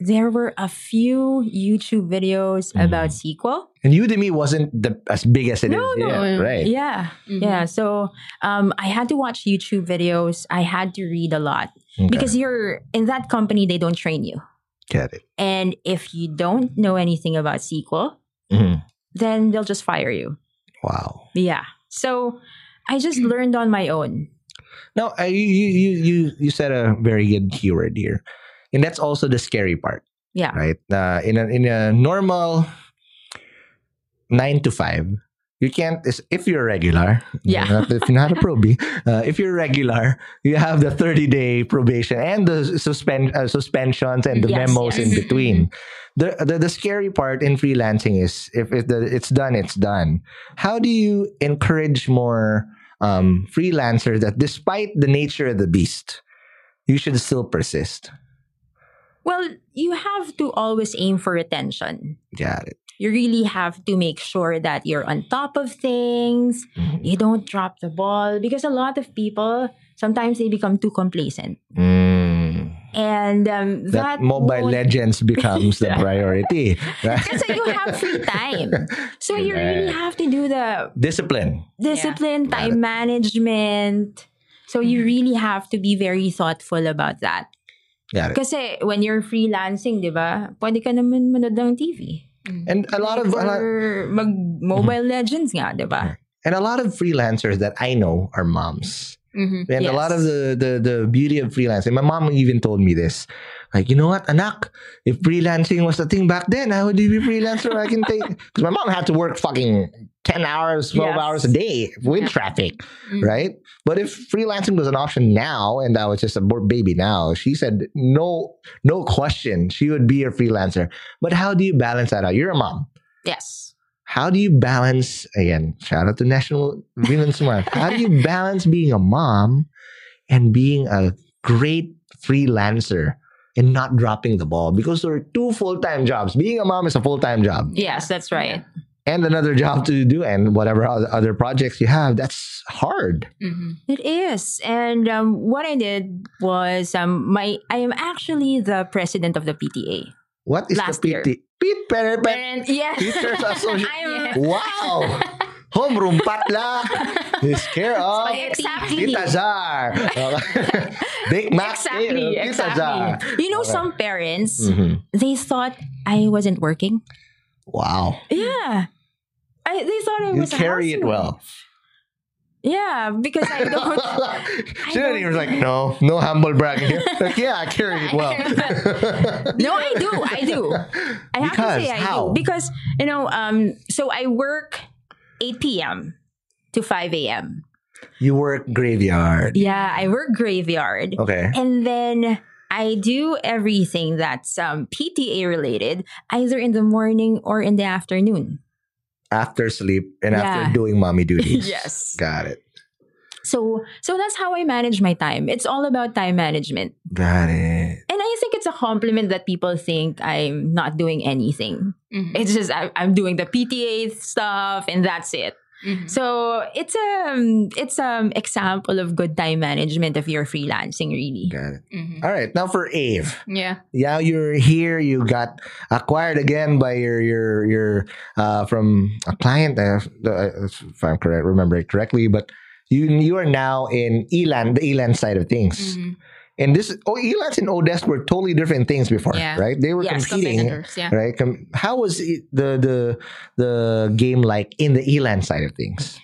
There were a few YouTube videos about SQL. And Udemy wasn't the, as big as it is. No, no. yet, right? Yeah, Mhm. yeah. So um, I had to watch YouTube videos. I had to read a lot Okay. because you're in that company. They don't train you, Get it. and if you don't know anything about SQL, Mhm. then they'll just fire you. Wow. Yeah. So I just learned on my own. No, uh, you, you you you you said a very good keyword here, and that's also the scary part. Yeah. right? Uh, in a in a normal nine to five, you can't. If you're regular, Yeah. not- if you're not a probie, uh, if you're regular, you have the thirty day probation and the suspend uh, suspensions and the Yes, memos in between. The, the the scary part in freelancing is if it, the, it's done, it's done. How do you encourage more um, freelancers that, despite the nature of the beast, you should still persist? Well, you have to always aim for retention. Got it. You really have to make sure that you're on top of things. Mm-hmm. You don't drop the ball because a lot of people sometimes they become too complacent. Mm. And um, That, that, Mobile Legends becomes the priority. Right? Kasi you have free time. So you really have to do the Discipline. discipline, time management. So you really have to be very thoughtful about that. Got it. Kasi when you're freelancing, di ba, pwede ka naman manood ng TV. Mm. And a lot of Or mag-mobile mm-hmm. legends nga, di ba? Mm-hmm. and a lot of freelancers that I know are moms. Mhm. And a lot of the, the the beauty of freelancing. My mom even told me this. Like, you know what, anak, if freelancing was the thing back then, I would be a freelancer. I can take because my mom had to work fucking 10 hours, 12 Yes. hours a day with traffic, mm. right? But if freelancing was an option now and I was just a baby now, she said no, no question, she would be a freelancer. But how do you balance that out? You're a mom. Yes. How do you balance again? Shout out to National Women's Month. How do you balance being a mom and being a great freelancer and not dropping the ball? Because there are two full time jobs. Being a mom is a full time job Yes, that's right. and another job to do, and whatever other other projects you have. That's hard. Mhm. It is. And um, what I did was um, my I am actually the president of the PTA. What is Last the year. PT? Pete Parent Parent, yes. Teachers Association. I'm Wow. Homeroom patla is care of exactly. Tita Zar. Big Mac. Exactly, Tita Zar. exactly. You know, some parents Mhm. they thought I wasn't working. Wow. Yeah, I, they thought I You was. a carry it well. Yeah, because I don't. she didn't even like, no, no humble bragging here. Like, yeah, I carry it well. no, I do. I do. I have to say I how? do because you know. Um. So I work 8 p.m. to 5 a.m. you work graveyard. Yeah, I work graveyard. Okay. And then I do everything that's um, PTA related, either in the morning or in the afternoon. After sleep and after doing mommy duties. Yes. Got it. So, so that's how I manage my time. It's all about time management. Got it. And I think it's a compliment that people think I'm not doing anything. Mhm. It's just I, I'm doing the PTA stuff and that's it. Mhm. So it's um it's um example of good time management if you're freelancing really. Got it. Mhm. All right. Now for Abe. Yeah. Now you're here. You got acquired again by your your your uh, from a client. Uh, uh, if I'm correct, remember it correctly. But you you are now in Elan, the Elan side of things. Mhm. And this oh Elance and Odesk were totally different things before, Yeah. right? They were Yes, competing, yeah. right? Com- how was it, the the the game like in the Elan side of things?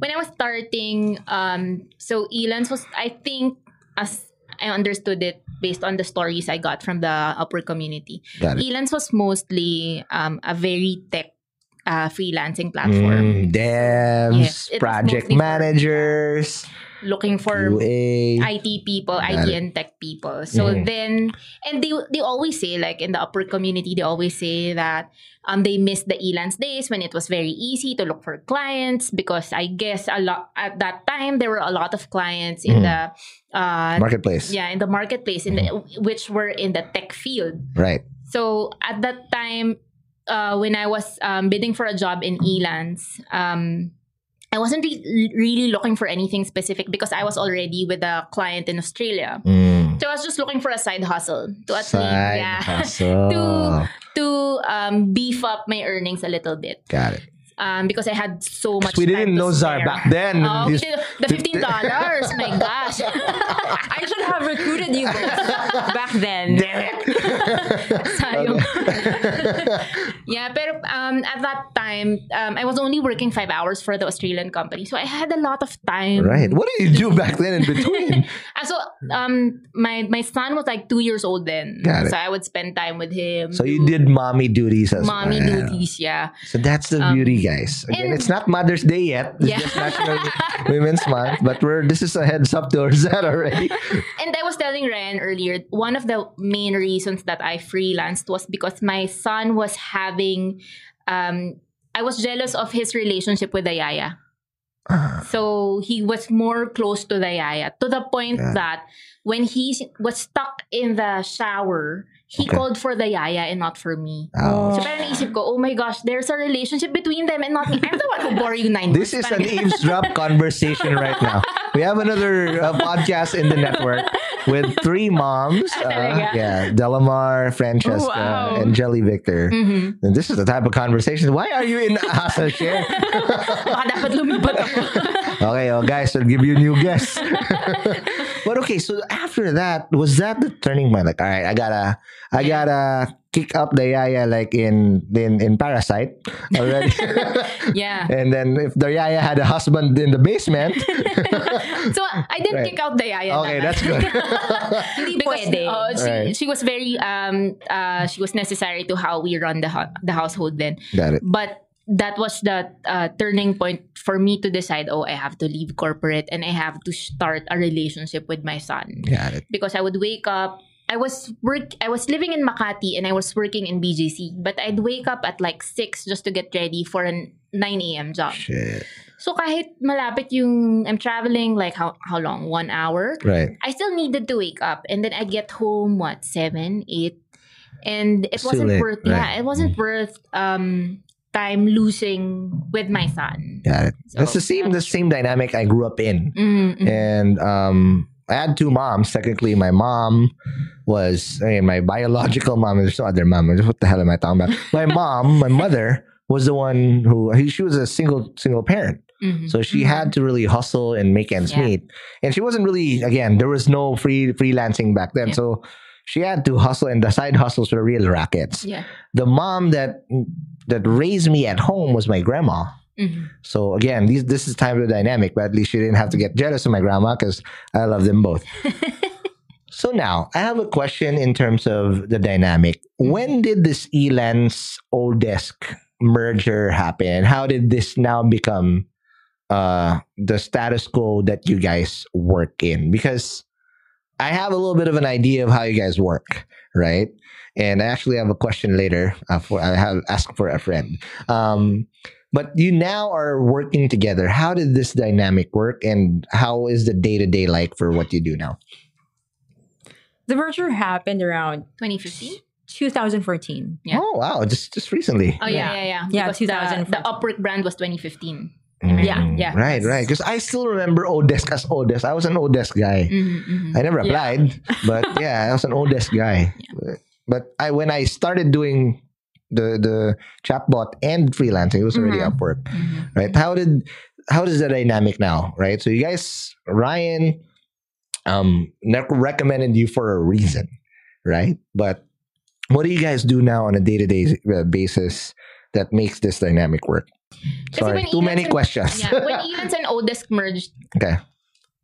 when I was starting, um, so Elance was, I think, as I understood it based on the stories I got from the Upwork community, Got it. Elance was mostly um, a very tech uh, freelancing platform, Mm, devs, Yes, project managers, looking for QA. IT people, IT and tech people. So Mhm. then, and they they always say like in the Upwork community, they always say that um they miss the Elance days when it was very easy to look for clients because I guess a lot at that time there were a lot of clients in Mhm. the uh marketplace. yeah in the marketplace in the Mm-hmm. which were in the tech field. Right. So at that time, uh, when I was um, bidding for a job in Elance, um, I wasn't re- really looking for anything specific because I was already with a client in Australia. Mm. So I was just looking for a side hustle to at least yeah, to to um, beef up my earnings a little bit. Got it. Um, because I had so much. we didn't know Zar back then. Oh, This- the fifteen dollars. my gosh. I should have recruited you both back then. Sayang. yeah, but um, at that time, um, I was only working five hours for the Australian company, so I had a lot of time. Right. What did you do back then in between? Uh, so um, my my son was like two years old then, Got it. so I would spend time with him. so you did mommy duties as well. mommy well. duties, yeah. So that's the Um, beauty, guys. Again, and- it's not Mother's Day yet. It's Yeah. just National Women's Month, but we're this is a heads up to that already. And I was telling Ryan earlier, one of the main reasons that I freelanced was because my son was having, um, I was jealous of his relationship with the Yaya. So he was more close to the Yaya to the point Yeah. that when he was stuck in the shower he Okay. called for the yaya and not for me. Oh. So parang naisip ko, oh my gosh, there's a relationship between them and not me. I'm the one who bore you nine This is an eavesdrop conversation right now. We have another uh, podcast in the network with three moms. Uh, yeah, Delamar, Francesca, Wow. and Jelly Victor. Mhm. And this is the type of conversation. Why are you in Hustle Share? Baka dapat lumipat ako. okay, oh guys, I'll give you a new guest. But okay, so after that, was that the turning point? Like, all right, I gotta, I gotta kick up the yaya like in in in Parasite already. yeah. and then if the yaya had a husband in the basement, So I didn't Right. kick out the yaya. okay, naman. that's good. Because, uh, she, Right. she was very um uh she was necessary to how we run the hu- the household then. Got it. But that was the uh, turning point for me to decide oh I have to leave corporate and I have to start a relationship with my son Got it. because I would wake up I was work I was living in Makati and I was working in BGC but I'd wake up at like 6 just to get ready for a 9 a.m. job. Shit. So kahit malapit yung I'm traveling like how how long? 1 hour. Right. I still needed to wake up and then I get home what seven, eight, and it It's wasn't worth. right. Yeah, it wasn't worth um time losing with my son. Got it. So, That's the same the same dynamic I grew up in. Mm, mm. And um I had two moms. Technically, my mom was I mean, my biological mom. There's no other mom. What the hell am I talking about? My mom, my mother, was the one who she was a single single parent. Mhm. So she had to really hustle and make ends Yeah. meet. And she wasn't really again, there was no free freelancing back then. Yeah. So she had to hustle and the side hustles were real rackets. yeah. The mom that that raised me at home was my grandma. Mhm. So again, these this is time of the dynamic, but at least she didn't have to get jealous of my grandma because I love them both. so now I have a question in terms of the dynamic. When did this Elance Odesk merger happen? How did this now become uh the status quo that you guys work in? Because I have a little bit of an idea of how you guys work, right? And I actually have a question later. Uh, for I have asked for a friend. Um, but you now are working together. How did this dynamic work, and how is the day to day like for what you do now? The merger happened around 2015. 2014. Yeah. Oh wow, just just recently. Oh yeah, Yeah. yeah, yeah. Yeah, Because the- 2014. The, Upwork brand was 2015. Yeah, Mm, yeah. Right, right. Because I still remember Odesk as Odesk. I was an Odesk guy. Mhm, mhm. I never Yeah. applied, but yeah, I was an Odesk guy. But I when I started doing the the chatbot and freelancing, it was already Mhm. Upwork. Mhm. right? How did how does the dynamic now, right? So you guys, Ryan, um, ne- recommended you for a reason, right? But what do you guys do now on a day to day basis that makes this dynamic work? Kasi Sorry, too many and- questions. Yeah, when Elance and Odesk merged, okay,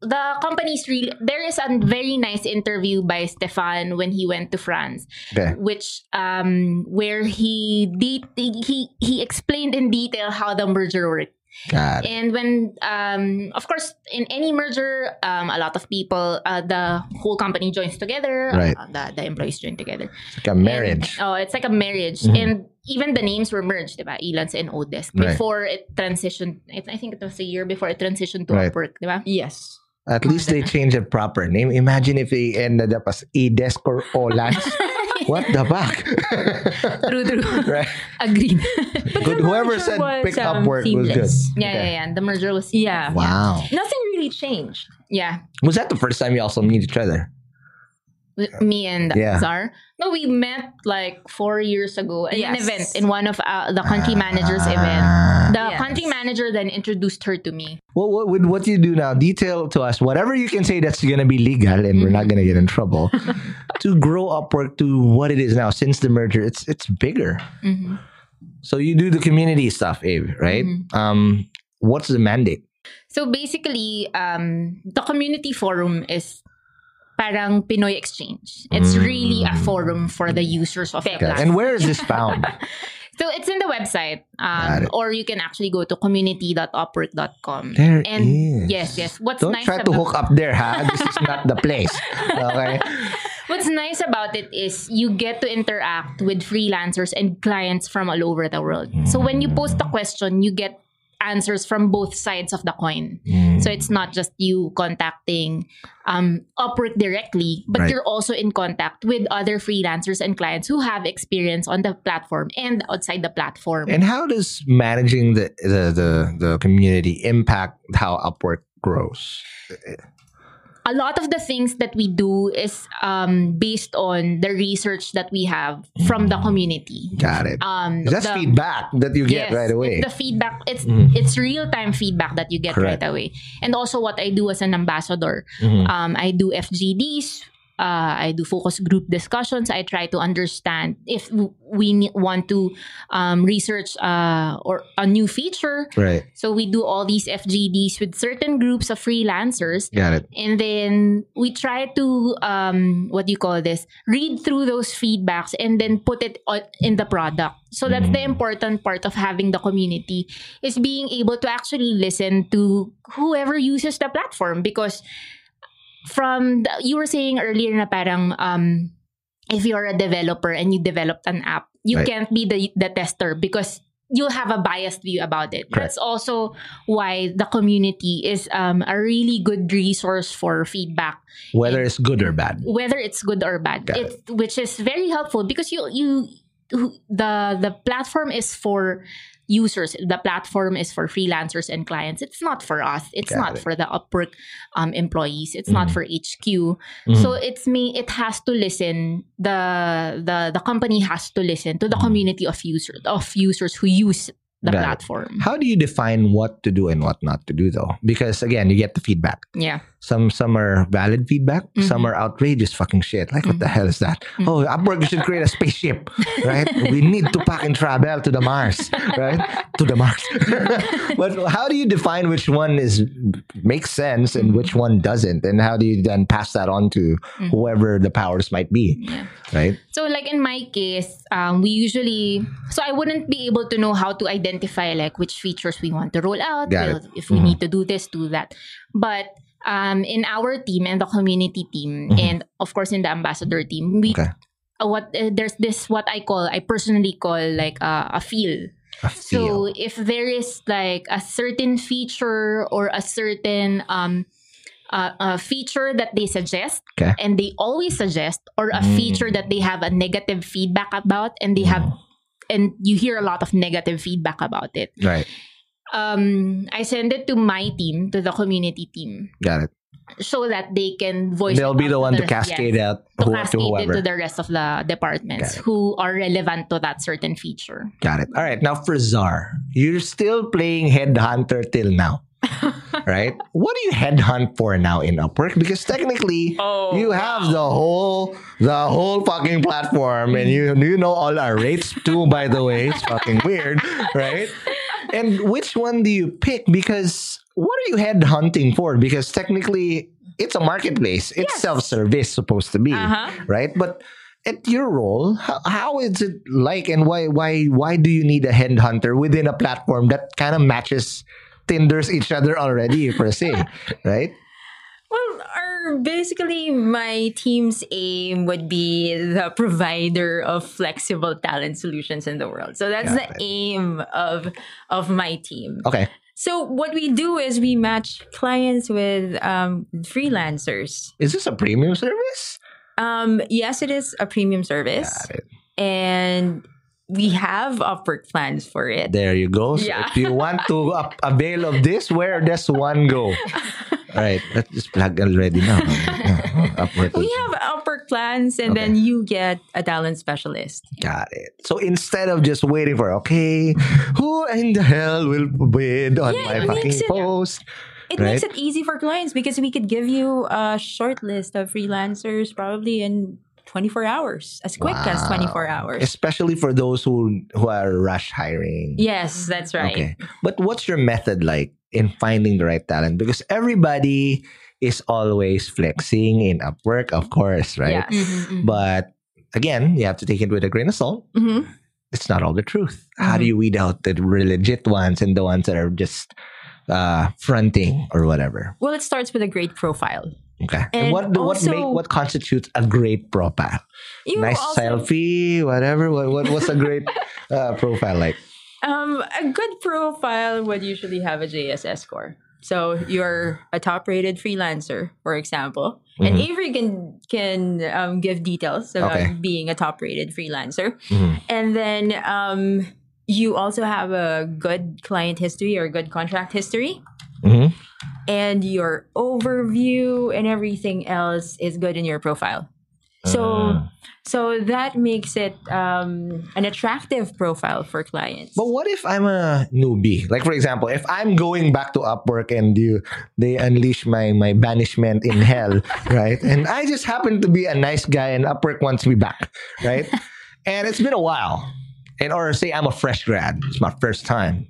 the company's really there is a very nice interview by Stefan when he went to France, okay, which um where he de- he he explained in detail how the merger worked. Got it. And when um of course in any merger, um a lot of people uh, the whole company joins together. Right. Uh, the, the employees join together. It's like a marriage. And, oh, it's like a marriage. Mhm. And even the names were merged, diba? Elance and Odesk. Right. Before it transitioned, I I think it was a year before it transitioned to Right. Upwork, diba? Yes. At least they changed a proper name. Imagine if they ended up as Edesk or Olans. what the fuck? True, true. right. Agreed. Good. Whoever said was, pick um, Upwork was good. yeah, Okay. yeah, yeah. The merger was Yeah. Wow. Nothing really changed. Yeah. Was that the first time you also meet each other? With Me and Yeah. Zar. No, we met like four years ago in an event in one of uh, the country managers event. Ah. The Yes. country manager then introduced her to me. What, what, with what you do now, detail to us whatever you can say that's going to be legal and we're not going to get in trouble to grow Upwork to what it is now since the merger. It's it's bigger. Mhm. So you do the community stuff, Abe, right? Um, what's the mandate? So basically, um, the community forum is parang Pinoy Exchange. It's really a forum for the users of the platform. And where is this found? So it's in the website, um, or you can actually go to community.upwork.com. There and is. yes, yes. What's Don't nice try to hook up there, ha? This is not the place. Okay. what's nice about it is you get to interact with freelancers and clients from all over the world. So when you post a question, you get answers from both sides of the coin. Mm. So it's not just you contacting um, Upwork directly, but Right. you're also in contact with other freelancers and clients who have experience on the platform and outside the platform. And how does managing the, the the the community impact how Upwork grows? A lot of the things that we do is um, based on the research that we have from the community. Got it. Um, That's the- feedback that you get Yes, right away. It's the feedback. It's Mhm. it's real time feedback that you get Correct. right away. And also what I do as an ambassador, Mhm. um, I do FGDs. Uh, I do focus group discussions. I try to understand if we want to um, research uh, or a new feature. Right. So we do all these FGDs with certain groups of freelancers Got it. and then we try to um what do you call this read through those feedbacks and then put it in the product so that's the Mm. important part of having the community is being able to actually listen to whoever uses the platform because from the, you were saying earlier na parang um if you're a developer and you developed an app you Right. can't be the the tester because you'll have a biased view about it. Correct. That's also why the community is um, a really good resource for feedback, Whether it's good or bad. whether it's good or bad. It, which is very helpful because you you the the platform is for users. The platform is for freelancers and clients. It's not for us. It's Got not it. for the Upwork um, employees. It's not Mhm. for HQ. Mhm. So it's me. It has to listen. The the the company has to listen to the Mhm. community of users of users who use the it. platform. How do you define what to do and what not to do though? Because again, you get the feedback. Yeah. Some some are valid feedback, some Mhm. are outrageous fucking shit. Like what the Mhm. hell is that? Mhm. Oh, Upwork should create a spaceship, right? we need to pack and travel to the Mars, right? To the Mars. but how do you define which one is makes sense and which one doesn't? And how do you then pass that on to Mhm. whoever the powers might be, Yeah. right? So like in my case, um, we usually so I wouldn't be able to know how to identify like which features we want to roll out. Well. If we Mhm. need to do this, do that. But um, in our team and the community team, Mhm. and of course in the ambassador team, we Okay. uh, what uh, there's this what I call I personally call like uh, a feel. A feel. So if there is like a certain feature or a certain um uh, a feature that they suggest Okay. and they always suggest or a Mm. feature that they have a negative feedback about and they have Mm. And you hear a lot of negative feedback about it. right. Um I send it to my team, to the community team, Got it. so that they can voice They'll be the one to the- cascade yes, out to who, to cascade it whoever. to the rest of the departments who are relevant to that certain feature. Got it. All right. Now for Zar, you're still playing headhunter till now. right? What do you headhunt for now in Upwork? Because technically Oh, you have the whole the whole fucking platform and you you know all our rates too, by the way. It's fucking weird, right? And which one do you pick? Because what are you headhunting for? Because technically it's a marketplace. It's Yes. self-service supposed to be Uh-huh. right? But at your role, how, how is it like, and why why why do you need a headhunter within a platform that kind of matches Tinder's each other already per se, right? Well, our basically my team's aim would be the provider of flexible talent solutions in the world. So that's Got the aim of of my team. Okay, So what we do is we match clients with um, freelancers. is this a premium service? Um, yes, it is a premium service, it. and we have Upwork plans for it. There you go. So Yeah. if you want to avail of this, where does one go? All right, let's just plug already now. Upwork. We have Upwork plans, and Okay. then you get a talent specialist. Got it. So instead of just waiting for, okay, who in the hell will bid on Yeah, my fucking it- post? It Right. makes it easy for clients because we could give you a short list of freelancers probably in 24 hours, as quick as 24 hours. especially for those who who are rush hiring. yes, that's right. Okay. But what's your method like in finding the right talent? Because everybody is always flexing in Upwork, of course, right? Yes. Mm-hmm, But again, you have to take it with a grain of salt. Mhm. It's not all the truth. How do Mhm. you weed out the legit ones and the ones that are just uh, fronting or whatever? Well, it starts with a great profile. Okay. And, And what what also- make what constitutes a great profile? Nice also- selfie, whatever. What, what what's a great uh, profile like? Um, a good profile would usually have a JSS score. So you're a top-rated freelancer, for example, and Avery can can um, give details about Okay. being a top-rated freelancer, Mhm. and then um, you also have a good client history or a good contract history, Mhm. And your overview and everything else is good in your profile. So Ah. so that makes it um, an attractive profile for clients. But what if I'm a newbie? Like for example, if I'm going back to Upwork and you they unleash my my banishment in hell, right? And I just happen to be a nice guy and Upwork wants me back, right? and it's been a while. And or say I'm a fresh grad. It's my first time.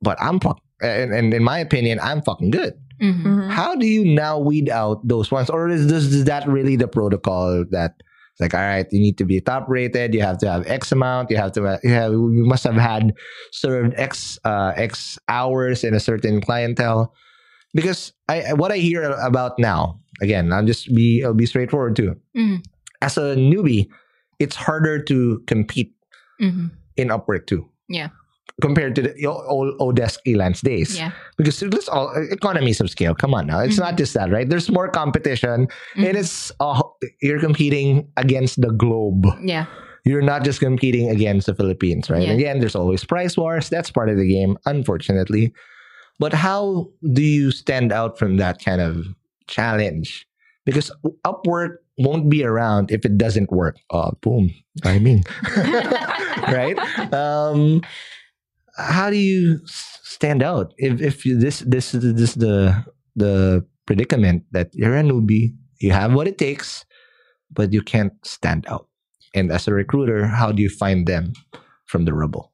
But I'm and, and in my opinion, I'm fucking good. Mhm. Mhm. How do you now weed out those ones? Or is this is that really the protocol that it's like, all right, you need to be top rated, you have to have X amount, you have to you have you must have had served X uh X hours in a certain clientele. Because I what I hear about now, again, I'll just be I'll be straightforward too. Mhm. As a newbie, it's harder to compete Mhm. in Upwork too. Yeah. Compared to the old Odesk Elance days Yeah. because it's all economies of scale. Come on now, it's not just that, right? There's more competition, and Mhm. it's uh, you're competing against the globe. Yeah. You're not just competing against the Philippines, right? Yeah. Again, there's always price wars. That's part of the game, unfortunately. But how do you stand out from that kind of challenge? Because Upwork won't be around if it doesn't work. Oh, boom, I mean, right? Um, how do you stand out if if you, this this this the the predicament that you're a newbie, you have what it takes, but you can't stand out. And as a recruiter, how do you find them from the rubble?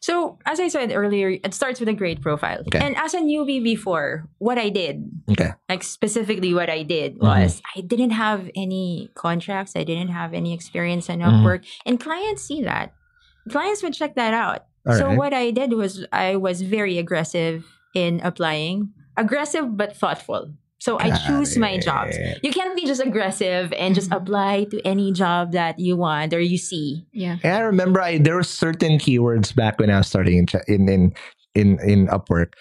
So, as I said earlier, it starts with a great profile. Okay. And as a newbie before, what I did, Okay. like specifically what I did Mhm. was I didn't have any contracts, I didn't have any experience in. Upwork, and clients see that. Clients would check that out. All so right. what I did was I was very aggressive in applying, aggressive but thoughtful. So I Got choose my jobs. You can't be just aggressive and just Mhm. apply to any job that you want or you see. Yeah. And I remember I, there were certain keywords back when I was starting in cha- in in in, in Upwork.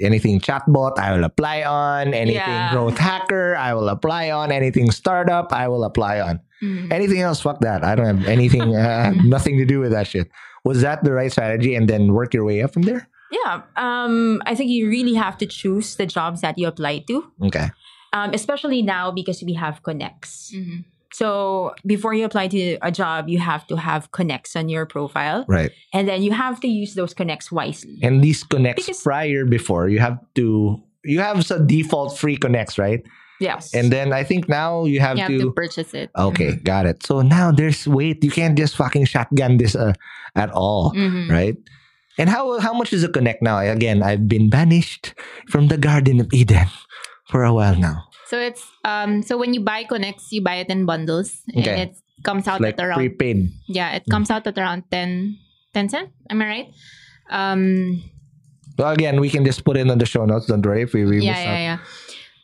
Anything chatbot, I will apply on. Anything Yeah. growth hacker, I will apply on. Anything startup, I will apply on. Mhm. Anything else, fuck that. I don't have anything, uh, nothing to do with that shit. Was that the right strategy? And then work your way up from there. Yeah, um, I think you really have to choose the jobs that you apply to, Okay. um, especially now because we have connects. Mhm. So before you apply to a job, you have to have connects on your profile, Right. and then you have to use those connects wisely. And these connects Because- prior before you have to you have some default free connects, right? Yes, And then I think now you have You have to, to purchase it. Okay, got it. So now there's wait, you can't just fucking shotgun this uh, at all, Mhm. right? And how how much is a connect now? Again, I've been banished from the Garden of Eden for a while now. So it's um so when you buy connects, you buy it in bundles, Okay. and it comes out like at around prepaid. yeah, it comes out at around 10, 10 cent. Am I right? Um, Well, again, we can just put it on the show notes. Don't worry if we, we yeah, miss yeah, out. yeah.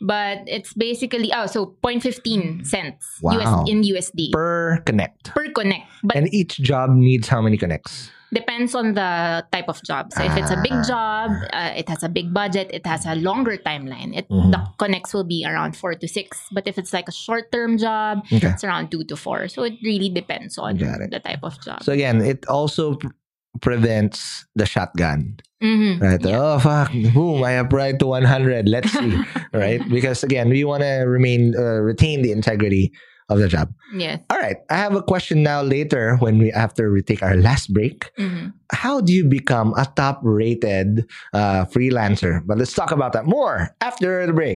But it's basically oh, so 0.15 cents Wow. US in USD per, connect. Per connect. But And each job needs how many connects? depends on the type of job. So if it's a big Ah. job, uh, it has a big budget, it has a longer timeline. It Mhm. the connects will be around four to six. But if it's like a short term job, Okay. it's around two to four. So it really depends on the type of job. So again, it also pr- prevents the shotgun. Mhm. Right. Yeah. Oh fuck. Boom. I applied to 100. Let's see. right. Because again, we want to remain uh, retain the integrity of the job. Yes. All right. I have a question now. Later, when we after we take our last break, Mhm. how do you become a top rated uh, freelancer? But let's talk about that more after the break.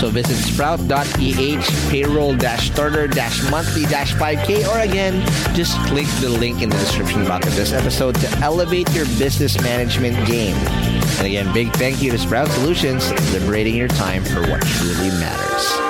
So visit sprout.ph payroll starter monthly 5k or again, just click the link in the description box of this episode to elevate your business management game. And again, big thank you to Sprout Solutions, for liberating your time for what truly matters.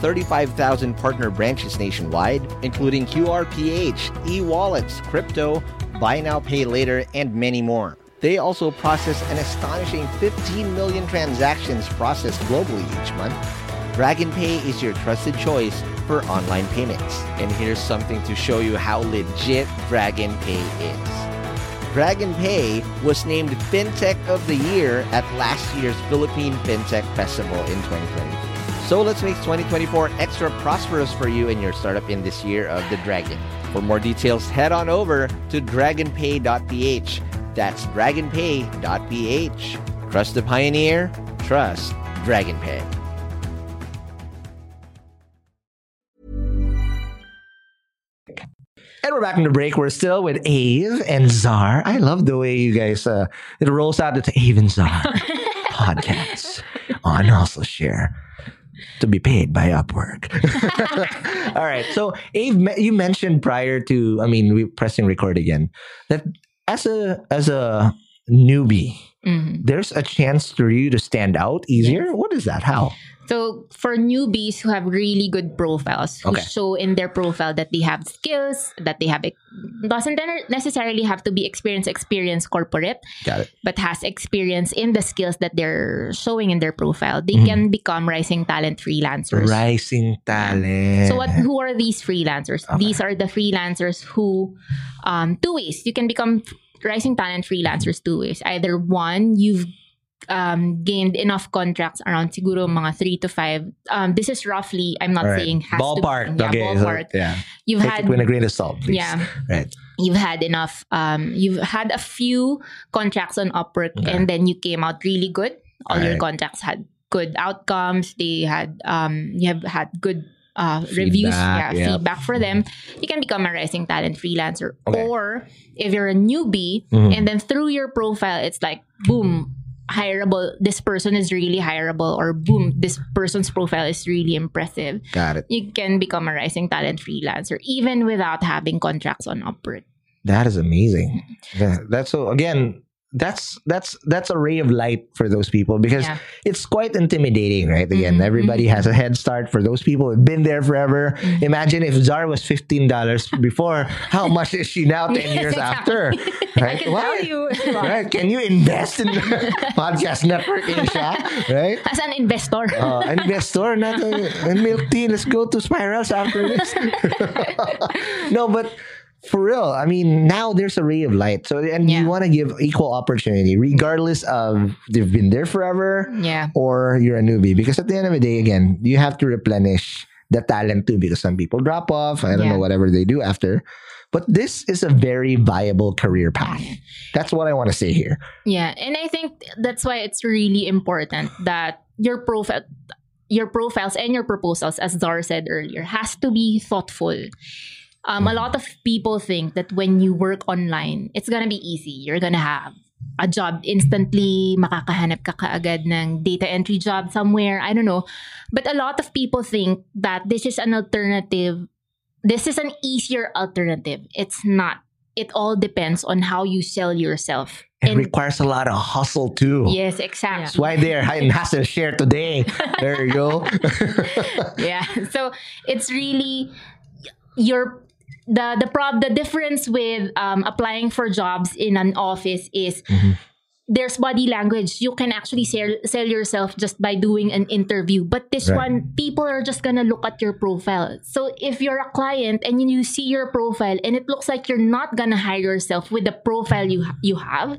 35,000 partner branches nationwide, including QRPH, e wallets, crypto, buy now, pay later, and many more. They also process an astonishing 15 million transactions processed globally each month. Dragon Pay is your trusted choice for online payments. And here's something to show you how legit Dragon Pay is. Dragon Pay was named FinTech of the Year at last year's Philippine FinTech Festival in 2023. So let's make 2024 extra prosperous for you and your startup in this year of the Dragon. For more details, head on over to dragonpay.ph. That's dragonpay.ph. Trust the pioneer, trust DragonPay. And we're back in the break. We're still with Ave and Zar. I love the way you guys, uh, it rolls out. It's Ave and Zar podcast on Hustle Share to be paid by Upwork. All right. So, Ave, you mentioned prior to, I mean, we pressing record again, that as a as a newbie, Mhm. there's a chance for you to stand out easier. What is that? How? So for newbies who have really good profiles, who Okay. show in their profile that they have skills, that they have doesn't necessarily have to be experience experience corporate, Got it. but has experience in the skills that they're showing in their profile, they Mhm. can become rising talent freelancers. Rising talent. So what? Who are these freelancers? Okay. These are the freelancers who, um, two ways you can become rising talent freelancers. Two ways. Either one, you've um, gained enough contracts around siguro mga three to five. Um, this is roughly. I'm not All right. saying has ballpark. To, yeah, okay, so, ballpark. yeah. You've Take had it with a grain of salt, please. yeah. Right. you've had enough um you've had a few contracts on Upwork Okay. and then you came out really good all your Alright. contracts had good outcomes they had um you have had good uh reviews yeah Feedback, yep. feedback for them you can become a rising talent freelancer Okay. or if you're a newbie Mhm. and then through your profile it's like boom hireable this person is really hireable or boom this person's profile is really impressive Got it. you can become a rising talent freelancer even without having contracts on Upwork That is amazing. Yeah, That's so again. That's that's that's a ray of light for those people because Yeah. it's quite intimidating, right? Again, Mhm, everybody has a head start. For those people who've been there forever, Mm-hmm. imagine if Zara was fifteen dollars before, how much is she now ten years after? Right? I can Why? tell you. Right? Can you invest in the podcast network, Asia? Right? As an investor. uh, investor, not a, and milk tea. Let's go to spirals after this. no, but for real, I mean, now there's a ray of light. So, and Yeah. you want to give equal opportunity, regardless of they've been there forever yeah. or you're a newbie. Because at the end of the day, again, you have to replenish the talent too. Because some people drop off. I don't Yeah. know whatever they do after. But this is a very viable career path. That's what I want to say here. Yeah. And I think that's why it's really important that your profile your profiles and your proposals, as Zara said earlier, has to be thoughtful. Um, a lot of people think that when you work online, it's gonna be easy. You're gonna have a job instantly, makakahanap ka kaagad ng data entry job somewhere, I don't know. But a lot of people think that this is an alternative. This is an easier alternative. It's not. It all depends on how you sell yourself. It And requires a lot of hustle too. yes, exactly. That's why they're in Hustle Share today. There you go. yeah so it's really your the the prob the difference with um, applying for jobs in an office is there's body language you can actually sell, sell yourself just by doing an interview but this Right. one people are just gonna look at your profile so if you're a client and you see your profile and it looks like you're not gonna hire yourself with the profile you you have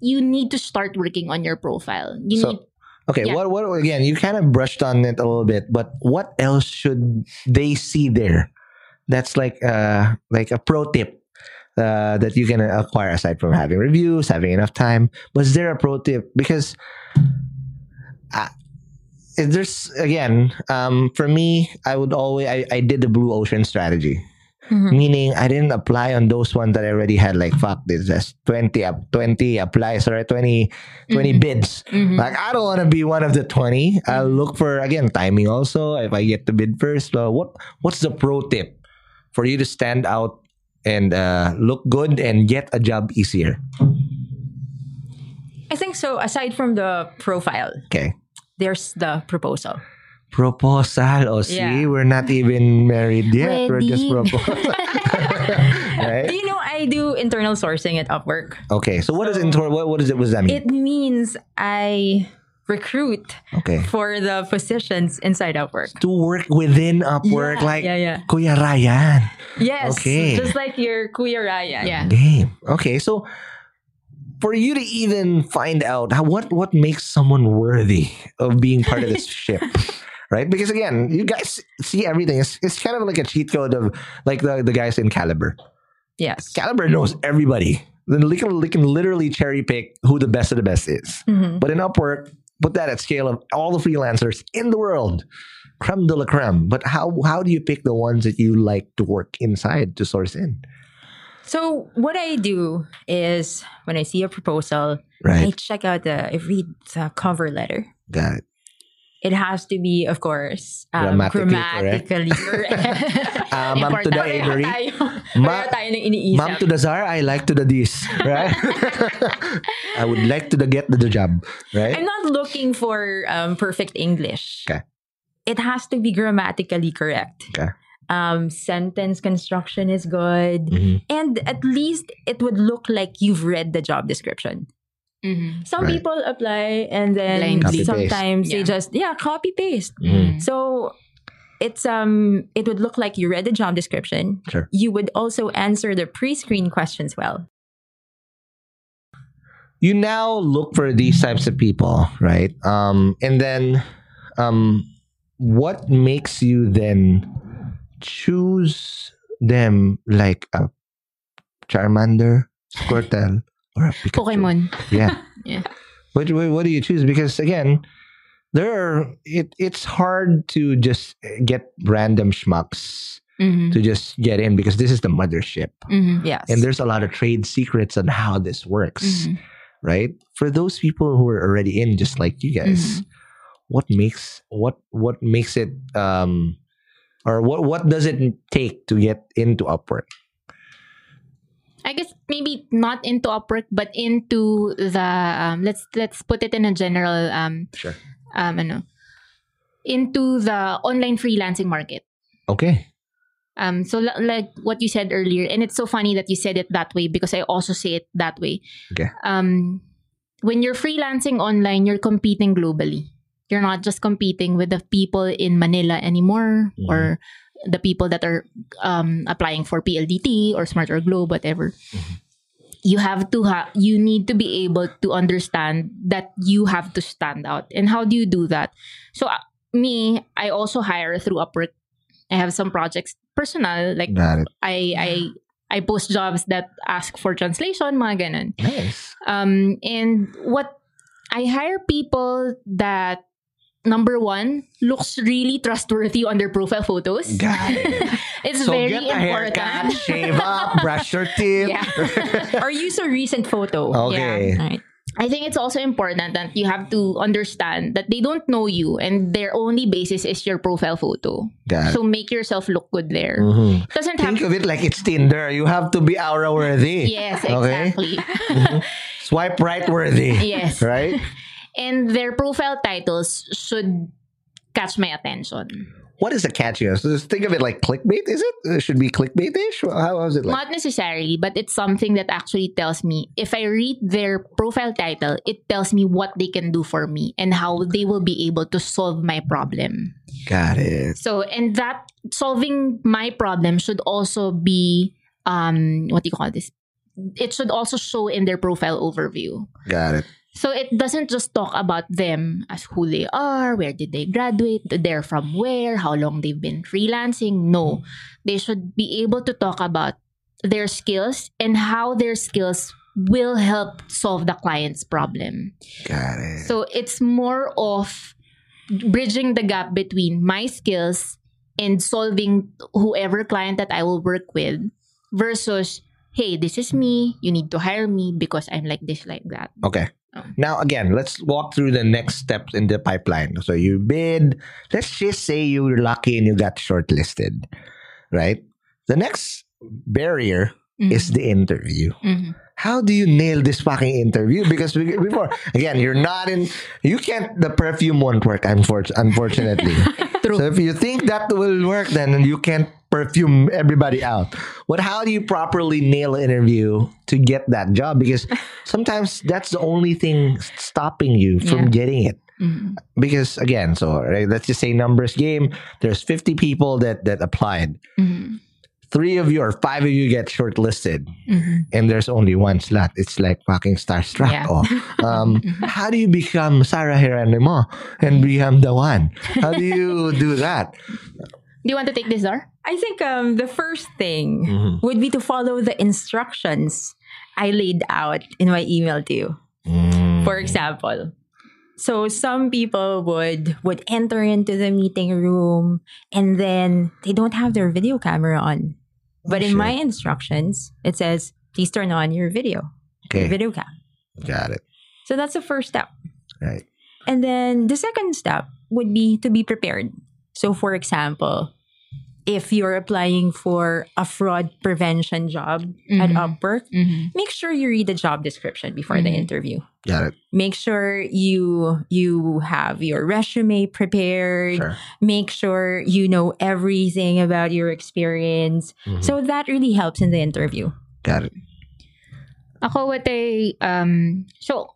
you need to start working on your profile you So- need Okay, Yeah. what what again? You kind of brushed on it a little bit, but what else should they see there? That's like uh like a pro tip uh, that you can acquire aside from having reviews, having enough time. Was there a pro tip? Because uh, if there's again, um, for me, I would always I, I did the blue ocean strategy. Mhm. Meaning I didn't apply on those ones that I already had like fuck this just 20 up 20 applies or 20 20 bids. Mhm. Like I don't want to be one of the 20. I'll look for again timing also if I get to bid first. Uh, what what's the pro tip for you to stand out and uh, look good and get a job easier? I think so. Aside from the profile, Okay. there's the proposal. Proposal. Oh, see, Yeah. we're not even married yet. We're just Wedding. proposal. Do you know I do internal sourcing at Upwork? Okay. So what is intor- what, what does it what does that mean? It means I recruit okay. for the positions inside Upwork. To work within Upwork Yeah, like yeah, yeah. Kuya Ryan. Yes. Okay. Just like your Kuya Ryan. Yeah. Game. Okay, so for you to even find out how, what what makes someone worthy of being part of this ship, right? Because again, you guys see everything. It's, it's kind of like a cheat code of like the, the guys in Kalibrr. Yes. Kalibrr knows everybody. Then they can, they can literally cherry pick who the best of the best is. Mhm. But in Upwork, put that at scale of all the freelancers in the world. Creme de la creme. But how how do you pick the ones that you like to work inside to source in? So what I do is when I see a proposal, right. I check out the I read the cover letter. Got it. It has to be, of course, um, Grammatically correct. Ah, ma'am to the Avery. Ma- tayo iniisip. Ma'am to the Zar, I like to the this. Right? I would like to the get the, the job. Right? I'm not looking for um, perfect English. Okay. It has to be grammatically correct. Okay. Um, sentence construction is good. Mhm. And at least it would look like you've read the job description. Mhm. Some Right. people apply and then Blindly. Copy-paste. sometimes they just, yeah, copy paste. Mhm. So it's um it would look like you read the job description. Sure. You would also answer the pre-screen questions well. you now look for these types of people, right? Um, and then, um, what makes you then choose them like a Charmander, Squirtle, or a Pikachu? Pokemon. Yeah. Yeah. What, what what do you choose? Because again, there are it it's hard to just get random schmucks Mhm. to just get in because this is the mothership. Mhm. Yes. And there's a lot of trade secrets on how this works, Mhm. right? For those people who are already in just like you guys, what makes what what makes it um or what what does it take to get into Upwork? I guess maybe not into Upwork, but into the um, let's let's put it in a general um Sure. um ano, into the online freelancing market. Okay. Um, so l- like what you said earlier, and it's so funny that you said it that way because I also say it that way. Okay. Um, when you're freelancing online, you're competing globally. You're not just competing with the people in Manila anymore, Mhm. or the people that are um, applying for PLDT or Smart or Globe, whatever. You have to have. You need to be able to understand that you have to stand out. And how do you do that? So uh, me, I also hire through Upwork. I have some projects personal, like. I I I post jobs that ask for translation, mga ganun. Nice. Um, and what I hire people that number one looks really trustworthy on their profile photos. It's So very get a important. haircut, shave up, brush your teeth. Yeah. or use a recent photo. Okay. Right. I think it's also important that you have to understand that they don't know you and their only basis is your profile photo. Got. So make yourself look good there. Mhm. Doesn't Think have of it like it's Tinder. You have to be aura worthy. Yes, Okay. exactly. Swipe right worthy. yes. Right? And their profile titles should catch my attention. What is a catchy? So just think of it like clickbait, is it? It should be clickbait-ish? How is it like? Not necessarily, but it's something that actually tells me if I read their profile title, it tells me what they can do for me and how they will be able to solve my problem. Got it. So, and that solving my problem should also be um what do you call this? It should also show in their profile overview. Got it. So it doesn't just talk about them as who they are, where did they graduate, they're from where, how long they've been freelancing. No, they should be able to talk about their skills and how their skills will help solve the client's problem. Got it. So it's more of bridging the gap between my skills and solving whoever client that I will work with versus hey, this is me, you need to hire me because I'm like this, like that. Okay. Oh. Now again, let's walk through the next steps in the pipeline. So you bid. Let's just say you were lucky and you got shortlisted, right? The next barrier is the interview. Mhm. How do you nail this fucking interview? Because we- before, again, you're not in. You can't. The perfume won't work. Unfortunately. So if you think that will work, then you can't perfume everybody out. But how do you properly nail an interview to get that job? Because sometimes that's the only thing stopping you from Yeah. getting it. Mhm. Because again, so right, let's just say numbers game. There's 50 people that that applied. Mhm. Three of you or five of you get shortlisted, Mhm. and there's only one slot. It's like fucking starstruck. Yeah. Oh. Um, how do you become Sarah Geronimo and become the one? How do you do that? Do you want to take this, Zar? I think um, the first thing Mhm. would be to follow the instructions I laid out in my email to you. Mm. For example, so some people would would enter into the meeting room and then they don't have their video camera on. But Oh, in my instructions, it says please turn on your video, your Okay, video cam. got it. So that's the first step. Right. And then the second step would be to be prepared. So, for example, if you're applying for a fraud prevention job at Mhm. Upwork, Mm-hmm. make sure you read the job description before the Mhm. interview. Got it. Make sure you you have your resume prepared. Sure. Make sure you know everything about your experience. Mhm. So that really helps in the interview. Got it. Ako, what I, um, so,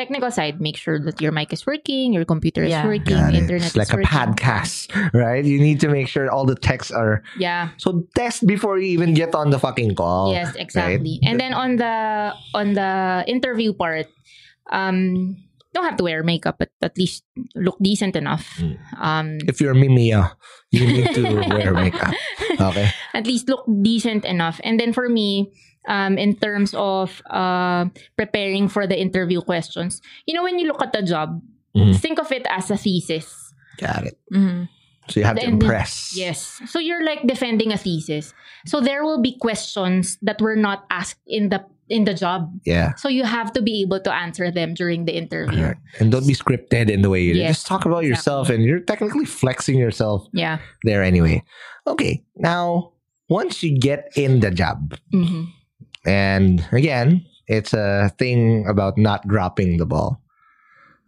technical side, make sure that your mic is working, your computer is Yeah. working, Got it. internet It's like is a working. podcast, right? You need to make sure all the texts are Yeah. so test before you even get on the fucking call. Yes, exactly. And then on the on the interview part, um, don't have to wear makeup, but at least look decent enough. Mm. Um, If you're Mimiya, you need to wear makeup. Okay. at least look decent enough. And then for me, um, in terms of uh, preparing for the interview questions, you know, when you look at the job, Mhm. think of it as a thesis. Got it. Mhm. So you have to impress. Yes. So you're like defending a thesis. So there will be questions that were not asked in the in the job. Yeah. So you have to be able to answer them during the interview. Right. And don't be scripted in the way you Yes. just talk about yourself and you're technically flexing yourself Yeah. there anyway. Okay. Now, once you get in the job, hmm and again, it's a thing about not dropping the ball.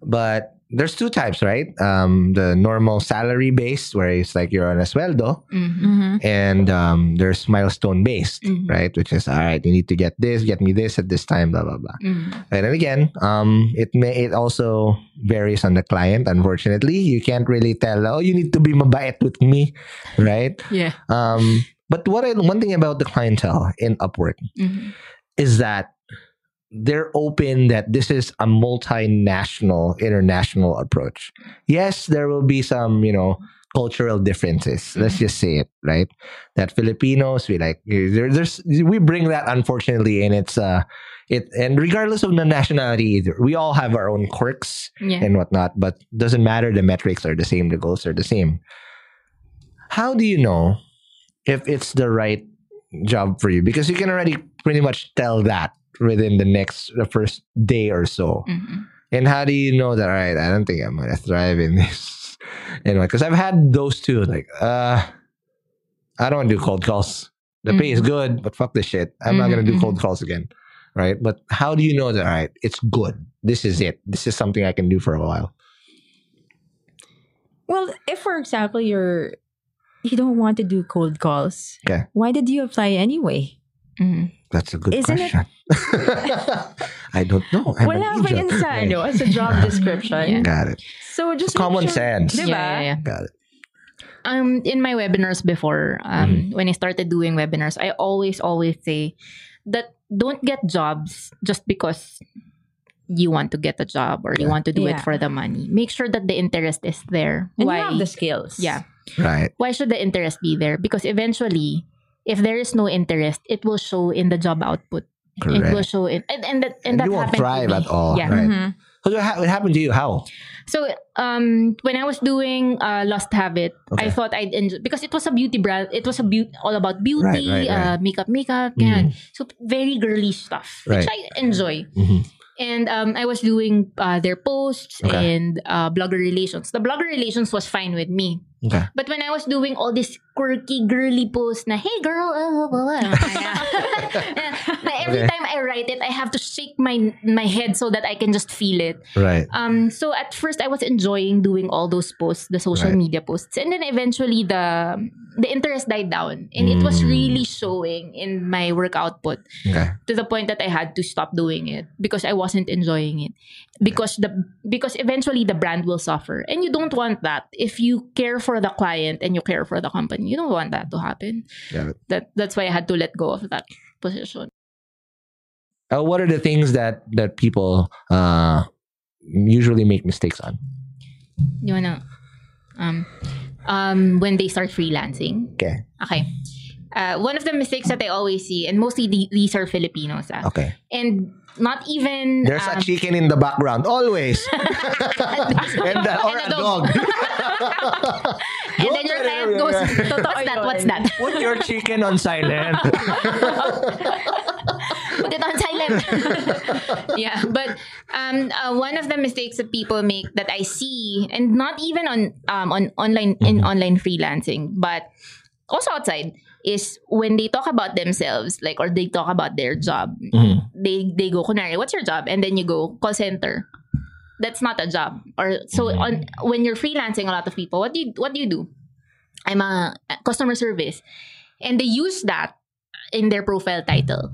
But there's two types, right? Um, the normal salary based, where it's like you're on a sueldo, hmm Mhm. and um, there's milestone based, Mhm. right? Which is all right. You need to get this, get me this at this time, blah blah blah. hmm And then again, um, it may it also varies on the client. Unfortunately, you can't really tell. Oh, you need to be mabait with me, right? Yeah. Um, but what I, one thing about the clientele in Upwork hmm is that they're open that this is a multinational, international approach. Yes, there will be some, you know, cultural differences. Let's just say it, right? That Filipinos, we like there, there's we bring that unfortunately, and it's uh it and regardless of the nationality either, we all have our own quirks Yeah. and whatnot, but doesn't matter. The metrics are the same, the goals are the same. How do you know if it's the right job for you? Because you can already pretty much tell that within the next the first day or so. hmm And how do you know that? All right, I don't think I'm gonna thrive in this. Anyway, because I've had those two. Like, uh, I don't want to do cold calls. The pay is good, but fuck this shit. I'm not gonna do cold calls again. Right? But how do you know that? All right, it's good. This is it. This is something I can do for a while. Well, if for example you're you don't want to do cold calls, Okay. why did you apply anyway? hmm That's a good Isn't it- question. I don't know. I'm Wala an ba idiot. yun sa, ano, sa job description? Got it. So just Common sure, sense. Diba? Yeah, yeah, yeah. Got it. um in my webinars before um when i started doing webinars i always always say that don't get jobs just because you want to get a job or you want to do it for the money make sure that the interest is there And why you have the skills. yeah Right. why should the interest be there because eventually if there is no interest it will show in the job output Correct. it will show in and, and that And and, that you won't happened to thrive me. at all, yeah right? Mhm. So what happened to you? How? So um when I was doing uh Lust Have It, Okay. I thought I'd enjoy because it was a beauty brand. It was a beauty all about beauty, Right, right, right. Uh, makeup, makeup, Mhm. ganyan. So very girly stuff, which I enjoy. Mhm. And um I was doing uh, their posts Okay. and uh, blogger relations. The blogger relations was fine with me. Okay. But when I was doing all this quirky girly posts na hey girl uh, blah, blah, blah," na every Okay. time I write it I have to shake my my head so that I can just feel it. Right. Um, so at first I was enjoying doing all those posts, the social Right. media posts, and then eventually the the interest died down, and it was Mm. really showing in my work output Okay. to the point that I had to stop doing it because I wasn't enjoying it. Because the because eventually the brand will suffer, and you don't want that. If you care for the client and you care for the company, you don't want that to happen. It. That that's why I had to let go of that position. Uh, what are the things that that people uh, usually make mistakes on? You wanna um um when they start freelancing. Okay. Okay. Uh, one of the mistakes that I always see, and mostly the, these are Filipinos, ah, Okay. and not even There's um, a chicken in the background always, and or And a a dog. dog. and then your client goes, "What's that? What's that?" Put your chicken on silent. Put it on silent. yeah, but um, uh, one of the mistakes that people make that I see, and not even on um on online in online freelancing, but also outside, is when they talk about themselves, like or they talk about their job. Mhm. They they go, "Kunwari, what's your job?" And then you go, "Call center." That's not a job. Or so on when you're freelancing, a lot of people, what do you what do you do? I'm a customer service, and they use that in their profile title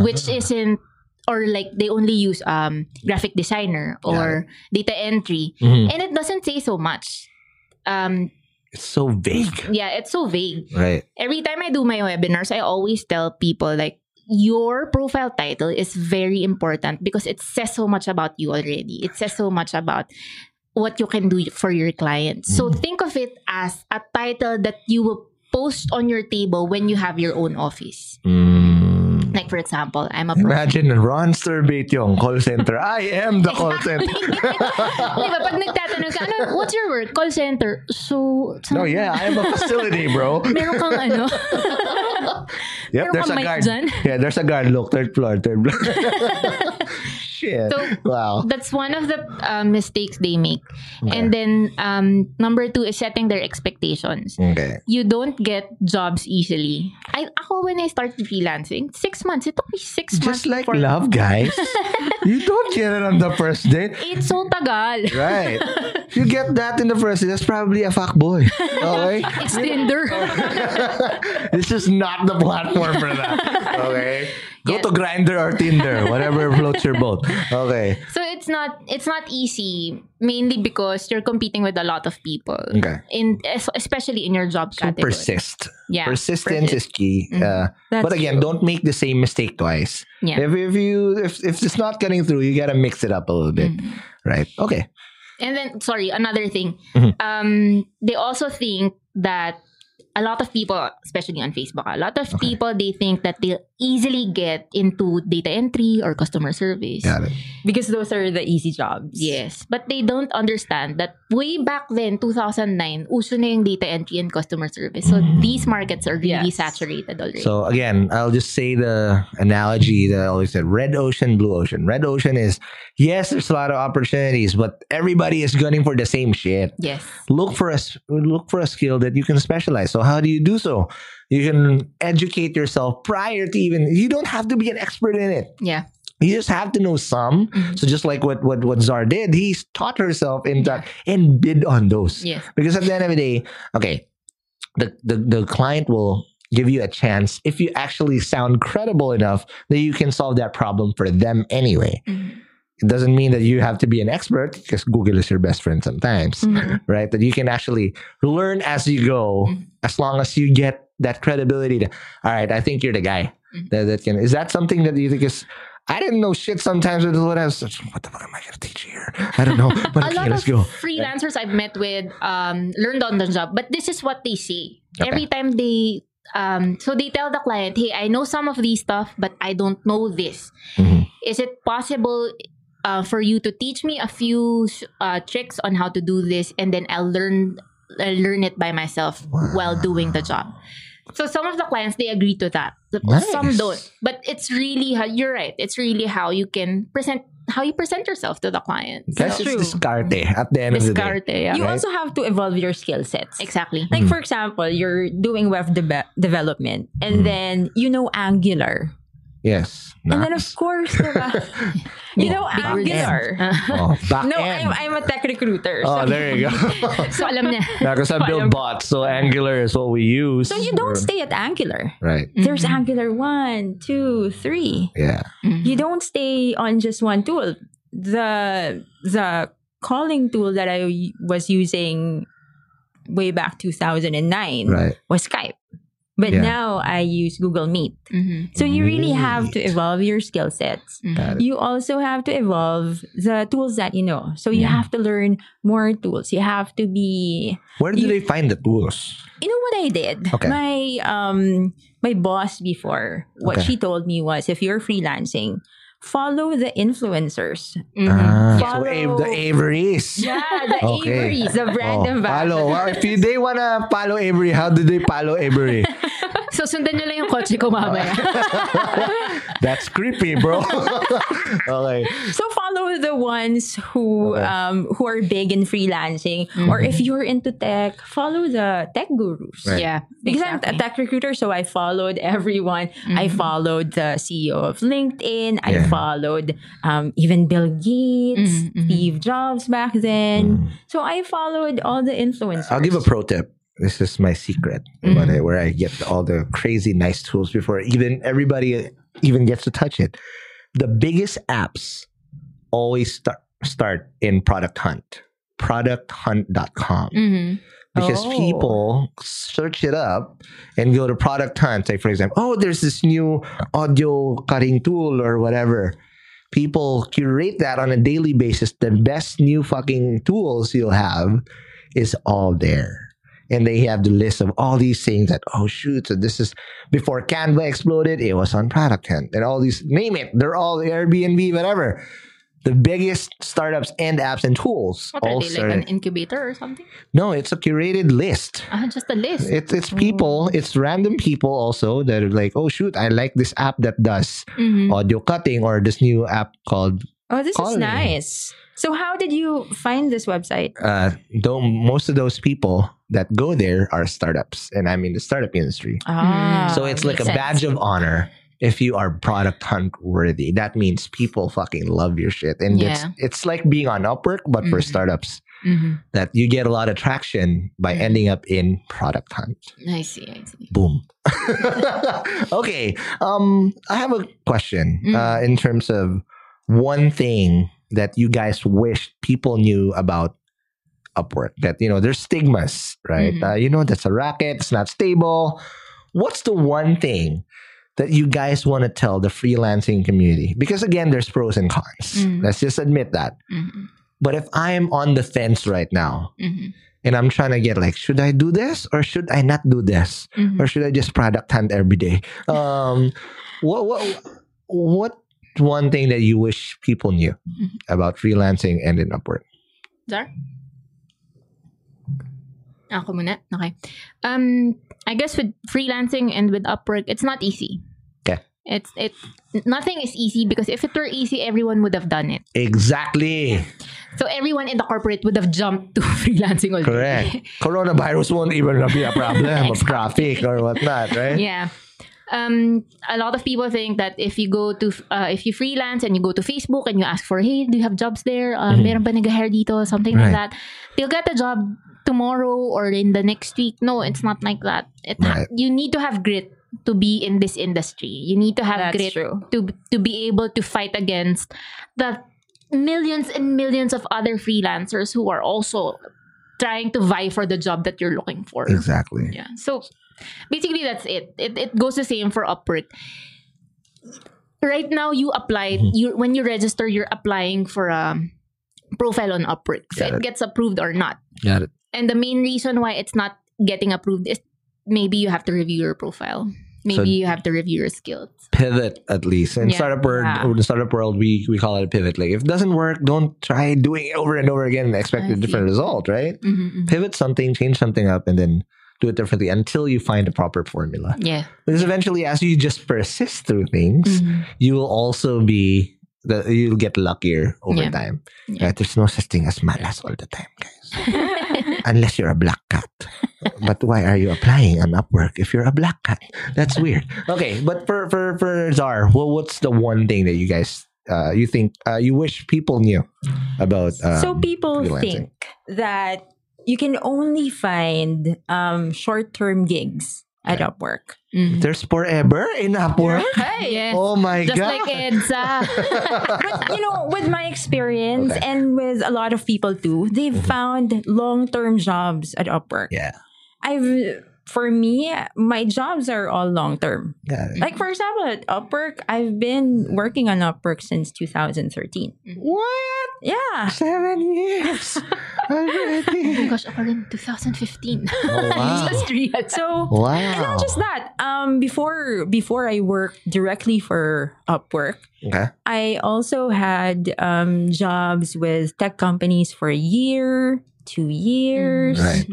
which isn't or like they only use um graphic designer or data entry Mhm. and it doesn't say so much um It's so vague, yeah it's so vague right? every time i do my webinars i always tell people like your profile title is very important because it says so much about you already. It says so much about what you can do for your clients. So think of it as a title that you will post on your table when you have your own office. Mm. Like for example, I'm a Imagine Ron Sturbate yung call center. I am the call center. Di ba? Pag nagtatanong ka, ano, what's your work? Call center. So, No, yeah, I am a facility, bro. Meron kang ano? Yep, Meron there's a kang mic guard. dyan? Yeah, there's a guard. Look, third floor, third floor. Shit. So, wow. That's one of the uh, mistakes they make. And then um, number two is setting their expectations. Okay. You don't get jobs easily. I ako when I started freelancing, six months. It took me six months. Just like love, guys. you don't get it on the first date. It's so tagal. Right. You get that in the first date, that's probably a fuck boy. Okay? It's Tinder. this is not the platform for that. Okay? Go Yeah. to Grindr or Tinder, whatever floats your boat. Okay. so it's not it's not easy mainly because you're competing with a lot of people. Okay. In especially in your job So category. persist. Yeah, Persistence is key. Uh, That's but again, true. don't make the same mistake twice. Yeah. If, if you if, if it's not getting through, you gotta mix it up a little bit. Mm-hmm. Right. Okay. And then, sorry, another thing. Mhm. Um, they also think that a lot of people, especially on Facebook, a lot of people they think that they'll easily get into data entry or customer service. Got it. Because those are the easy jobs. Yes, but they don't understand that way back then, 2009, uso na yung data entry and customer service. So mm. these markets are really Yes. saturated already. So again, I'll just say the analogy that I always said: red ocean, blue ocean. Red ocean is yes, there's a lot of opportunities, but everybody is gunning for the same shit. yes. Look for a s- look for a skill that you can specialize. So how do you do so? You can educate yourself prior to even. You don't have to be an expert in it. Yeah. You just have to know some. Mm-hmm. So just like what what what Zar did, he taught herself in that and bid on those. Yes. Because at the end of the day, okay, the, the, the client will give you a chance if you actually sound credible enough that you can solve that problem for them anyway. Mhm. It doesn't mean that you have to be an expert because Google is your best friend sometimes, Mhm. right? That you can actually learn as you go Mhm. as long as you get that credibility to, all right, I think you're the guy Mhm. that, that can. Is that something that you think is, I didn't know shit sometimes with what I was, what the fuck am I going to teach here? I don't know. But a okay, lot let's of go. freelancers I've met with um, learned on the job, but this is what they say Okay. every time they. Um, so they tell the client, "Hey, I know some of these stuff, but I don't know this. Mhm. Is it possible uh, for you to teach me a few uh, tricks on how to do this, and then I'll learn I'll learn it by myself while doing the job." So some of the clients they agree to that. Some don't. But it's really how you're right. It's really how you can present how you present yourself to the client. That's That's just true. discarte at the end of the day. Discarte, yeah. You Right? also have to evolve your skill sets. Exactly. Like for example, you're doing web debe- development and Mm. then you know Angular. Yes. And then of course, diba? you oh, know Big Angular. oh, back No, end. I'm, I'm a tech recruiter. oh, so, there you go. So alam niya. Because I build bots, so Angular is what we use. so you don't stay at Angular. Right. There's mm-hmm. Angular 1, 2, 3. Yeah. Mm-hmm. You don't stay on just one tool. The the calling tool that I was using way back 2009 Right. was Skype. But Yeah. now I use Google Meet. Mhm. So you really have to evolve your skill sets. Got it. You also have to evolve the tools that you know. So you Yeah. have to learn more tools. You have to be Where do you- they find the tools? you know what I did? Okay. My um my boss before, what Okay. she told me was if you're freelancing, follow the influencers. Mhm. Ah, so Follow- Ave- the Averys. Yeah, the Okay. Averys, the brand Oh, ambassador. follow. Well, if you, they wanna follow Avery, how do they follow Avery? So sundan nyo lang yung kotse ko mamaya. That's creepy, bro. okay. So follow the ones who Okay. um who are big in freelancing, or if you're into tech, follow the tech gurus. Right. yeah. Because I'm a tech recruiter, so I followed everyone. I followed the CEO of LinkedIn. I Yeah. Followed um, even Bill Gates, Mhm, mhm. Steve Jobs back then. So I followed all the influencers. I'll give a pro tip. This is my secret what I- where I get all the crazy nice tools before even everybody even gets to touch it. The biggest apps always start start in Product Hunt. Producthunt.com. Mhm. Because Oh. people search it up and go to product hunt. Like for example, oh, there's this new audio cutting tool or whatever. People curate that on a daily basis. The best new fucking tools you'll have is all there. And they have the list of all these things that, oh shoot, so this is before Canva exploded, it was on Product Hunt. And all these, name it, they're all Airbnb, whatever. The biggest startups and apps and tools. What are all they like an incubator or something? no, it's a curated list. Ah, just a list. It's it's people, it's random people also that are like, oh shoot, I like this app that does Mhm. audio cutting or this new app called Oh, this Call is nice. So, how did you find this website? uh though most of those people that go there are startups and I'm in the startup industry. Ah, so it's like a sense. badge of honor if you are product hunt worthy. That means people fucking love your shit. And it's Yeah. it's like being on Upwork but for Mhm. startups. Mhm. That you get a lot of traction by Mhm. ending up in product hunt. I see. I see. Boom. okay. Um, I have a question Mm. uh, in terms of one thing that you guys wish people knew about Upwork. That you know, there's stigmas, right? Mhm. Uh, you know, that's a racket. It's not stable. What's the one thing that you guys want to tell the freelancing community? Because again, there's pros and cons. Mm. Let's just admit that. Mhm. But if I'm on the fence right now Mhm. and I'm trying to get like, should I do this or should I not do this? Mhm. or should I just product hunt every day? Um, what what what one thing that you wish people knew Mhm. about freelancing and in Upwork? Zar? Ako muna? Okay. Um, I guess with freelancing and with Upwork, it's not easy. Okay. It's it nothing is easy because if it were easy, everyone would have done it. Exactly. So everyone in the corporate would have jumped to freelancing already. Correct. Coronavirus won't even be a problem of traffic or whatnot, right? Yeah. Um, a lot of people think that if you go to uh, if you freelance and you go to Facebook and you ask for hey do you have jobs there uh, Mhm. meron ba nag-hire dito something Right. like that they'll get a job tomorrow or in the next week no it's not like that it ha- Right. you need to have grit to be in this industry you need to have That's grit true. to to be able to fight against the millions and millions of other freelancers who are also trying to vie for the job that you're looking for Exactly. yeah. So basically that's it. It it goes the same for Upwork. Right now you apply Mhm. you when you register you're applying for a profile on Upwork. So Got it it. gets approved or not. Got it. And the main reason why it's not getting approved is maybe you have to review your profile. Maybe So- you have to review your skills. Pivot at least. In Yeah. startup world, Yeah. in the startup world, we we call it a pivot. Like if it doesn't work, don't try doing it over and over again and expect I a different result, right? Mhm, mhm. Pivot something, change something up, and then do it differently until you find a proper formula. Yeah. Because eventually, as you just persist through things, Mhm. you will also be the you'll get luckier over Yeah. time. Yeah. Right? There's no such thing as malas all the time, guys. Unless you're a black cat. but why are you applying on Upwork if you're a black cat? That's weird. Okay, but for for for Zar, well, what's the one thing that you guys uh, you think uh, you wish people knew about? Um, so people think that you can only find um, short-term gigs at Okay. Upwork. Mhm. there's forever in Upwork. Yes. Oh my Just god! like EDSA. But you know, with my experience Okay. and with a lot of people too, they've Mhm. found long-term jobs at Upwork. yeah, I've for me, my jobs are all long-term. yeah. Like for example, at Upwork, I've been working on Upwork since 2013. What? Yeah. Seven years Oh my already. gosh, ako rin 2015. Oh, wow. Just realized. So Wow. And not just that. Um, before before I worked directly for Upwork, Okay. I also had um, jobs with tech companies for a year, two years. Right.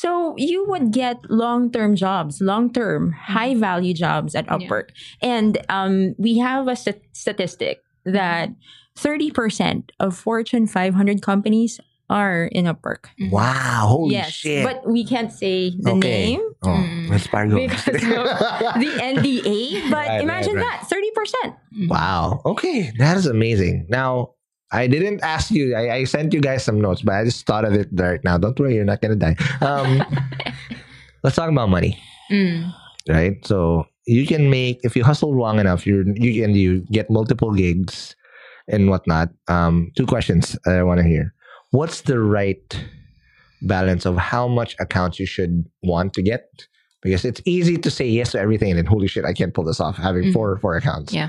So you would get long term jobs, long term, high value jobs at Yeah. Upwork, and um, we have a st- statistic that thirty percent of Fortune 500 companies are in Upwork. Wow. Holy yes, shit. but we can't say the Okay. name Oh, Mm. let's Fargo. because of the NDA. But Right, imagine right, right. that thirty percent. Wow. Okay. That is amazing. Now, I didn't ask you. I, I sent you guys some notes, but I just thought of it right now. Don't worry, you're not gonna die. Um, let's talk about money, Mm. right? So you can make if you hustle long enough, you you can you get multiple gigs and whatnot. Um, two questions I want to hear. What's the right balance of how much accounts you should want to get because it's easy to say yes to everything and then holy shit, I can't pull this off having Mhm. four four accounts. Yeah.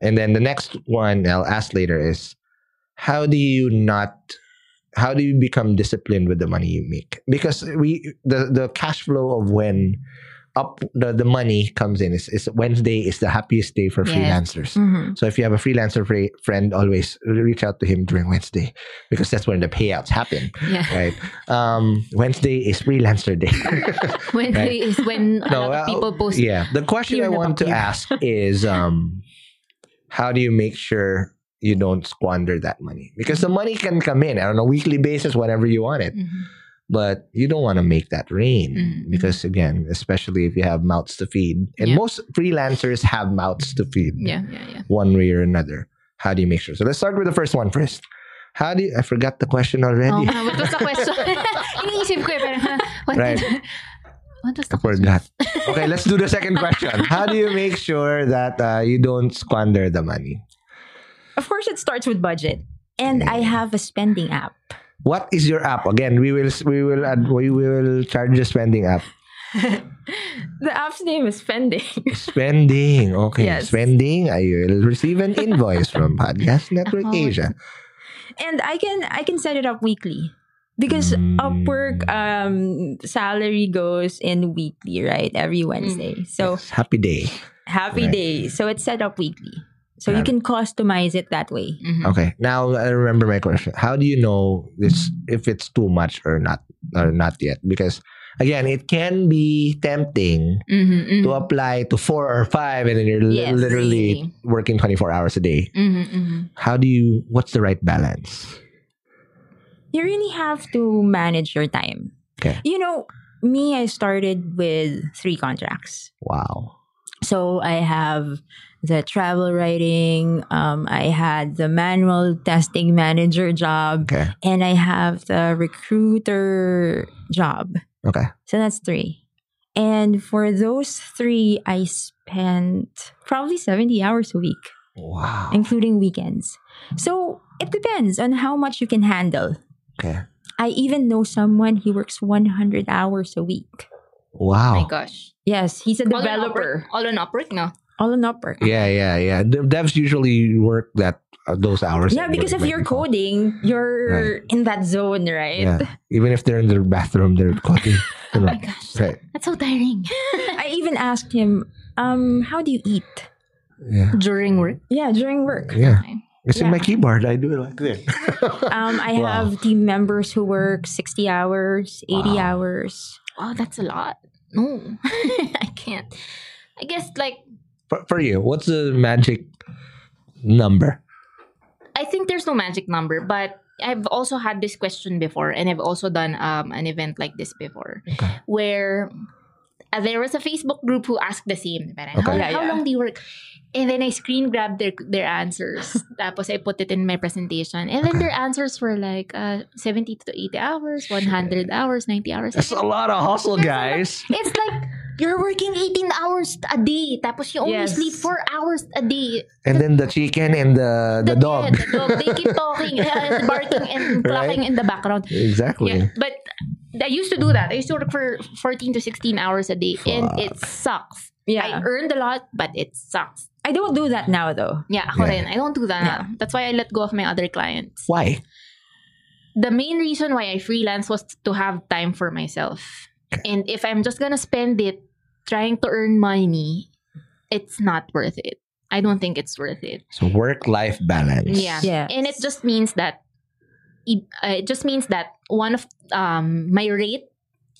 And then the next one I'll ask later is how do you not how do you become disciplined with the money you make? Because we the the cash flow of when up the, the money comes in is, is Wednesday is the happiest day for Yes. freelancers. Mhm. So if you have a freelancer fr- friend, always reach out to him during Wednesday because that's when the payouts happen, Yeah. right? Um, Wednesday is freelancer day. Wednesday is when a lot well, of people post. Yeah. The question I want to ask is um how do you make sure you don't squander that money? Because the money can come in on a weekly basis whenever you want it. Mhm. But you don't want to make that rain Mhm. because again, especially if you have mouths to feed. And Yeah. most freelancers have mouths to feed Yeah, yeah, yeah. one way or another. How do you make sure? So let's start with the first one first. How do you I forgot the question already. Oh, what was the question? Iniisip ko eh, pero, huh, what, Right. what was the I forgot. Okay, let's do the second question. How do you make sure that uh, you don't squander the money? Of course, it starts with budget. And I have a spending app. What is your app? Again, we will we will add, we will charge the spending app. The app's name is Spending. Spending. Okay, Yes. spending. I will receive an invoice from Podcast Network Oh. Asia. and I can I can set it up weekly. Because Mm. Upwork um salary goes in weekly, right? Every Wednesday. So Yes, happy day. happy Right. day. So it's set up weekly. So Got you can customize it that way. Mhm. Okay, now I remember my question. How do you know this if it's too much or not or not yet? Because again, it can be tempting Mhm, mhm. to apply to four or five, and then you're li- Yes, literally working twenty four hours a day. Mhm, mhm. How do you? What's the right balance? You really have to manage your time. Okay. You know, me, I started with three contracts. Wow. So I have the travel writing, um, I had the manual testing manager job, Okay. and I have the recruiter job. Okay. So that's three. And for those three, I spent probably 70 hours a week, Wow. including weekends. So it depends on how much you can handle. Okay. I even know someone, he works 100 hours a week. Wow. Oh my gosh. Yes, he's a All on developer. Upwork? All on Upwork, no? All on Upwork. Yeah, yeah, yeah. The devs usually work that uh, those hours. Yeah, because if you're before. coding, you're in that zone, right? Yeah. Even if they're in their bathroom, they're coding. Oh my gosh. Right. That's so tiring. I even asked him, um, how do you eat? Yeah. During work. Yeah, during work. Yeah. Okay. It's in my keyboard. I do it like this. Um, I Wow. have team members who work 60 hours, 80 Wow. hours. Oh, that's a lot. No, I can't. I guess like for, for you, what's the magic number? I think there's no magic number, but I've also had this question before, and I've also done um, an event like this before, Okay. where uh, there was a Facebook group who asked the same. Parang, Okay. How, Yeah, how yeah. long do you work? And then I screen grabbed their their answers. Tapos I put it in my presentation. And then Okay. their answers were like uh, 70 to 80 hours, 100 hours, 90 hours. That's a lot of hustle, guys. It's like you're working 18 hours a day. Tapos you only Yes. sleep 4 hours a day. And then the chicken and the the, dog. Yeah, the dog. They keep talking, uh, barking, and Right. clucking in the background. Exactly. Yeah, but I used to do that. I used to work for 14 to 16 hours a day, and it sucks. Yeah. I earned a lot, but it sucks. I don't do that now though. Yeah, ako Yeah. rin. I don't do that. Yeah. That's why I let go of my other clients. Why? The main reason why I freelance was to have time for myself. And if I'm just gonna spend it trying to earn money, it's not worth it. I don't think it's worth it. So work life balance. Yeah. Yes. And it just means that it, uh, it just means that one of um my rate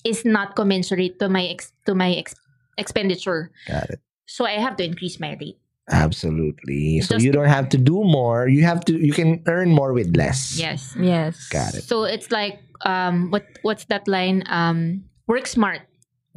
is not commensurate to my ex, to my ex, expenditure. Got it. So I have to increase my rate. Absolutely. So Just- you don't have to do more. You have to. You can earn more with less. Yes. Yes. Got it. So it's like um what what's that line? Um work smart,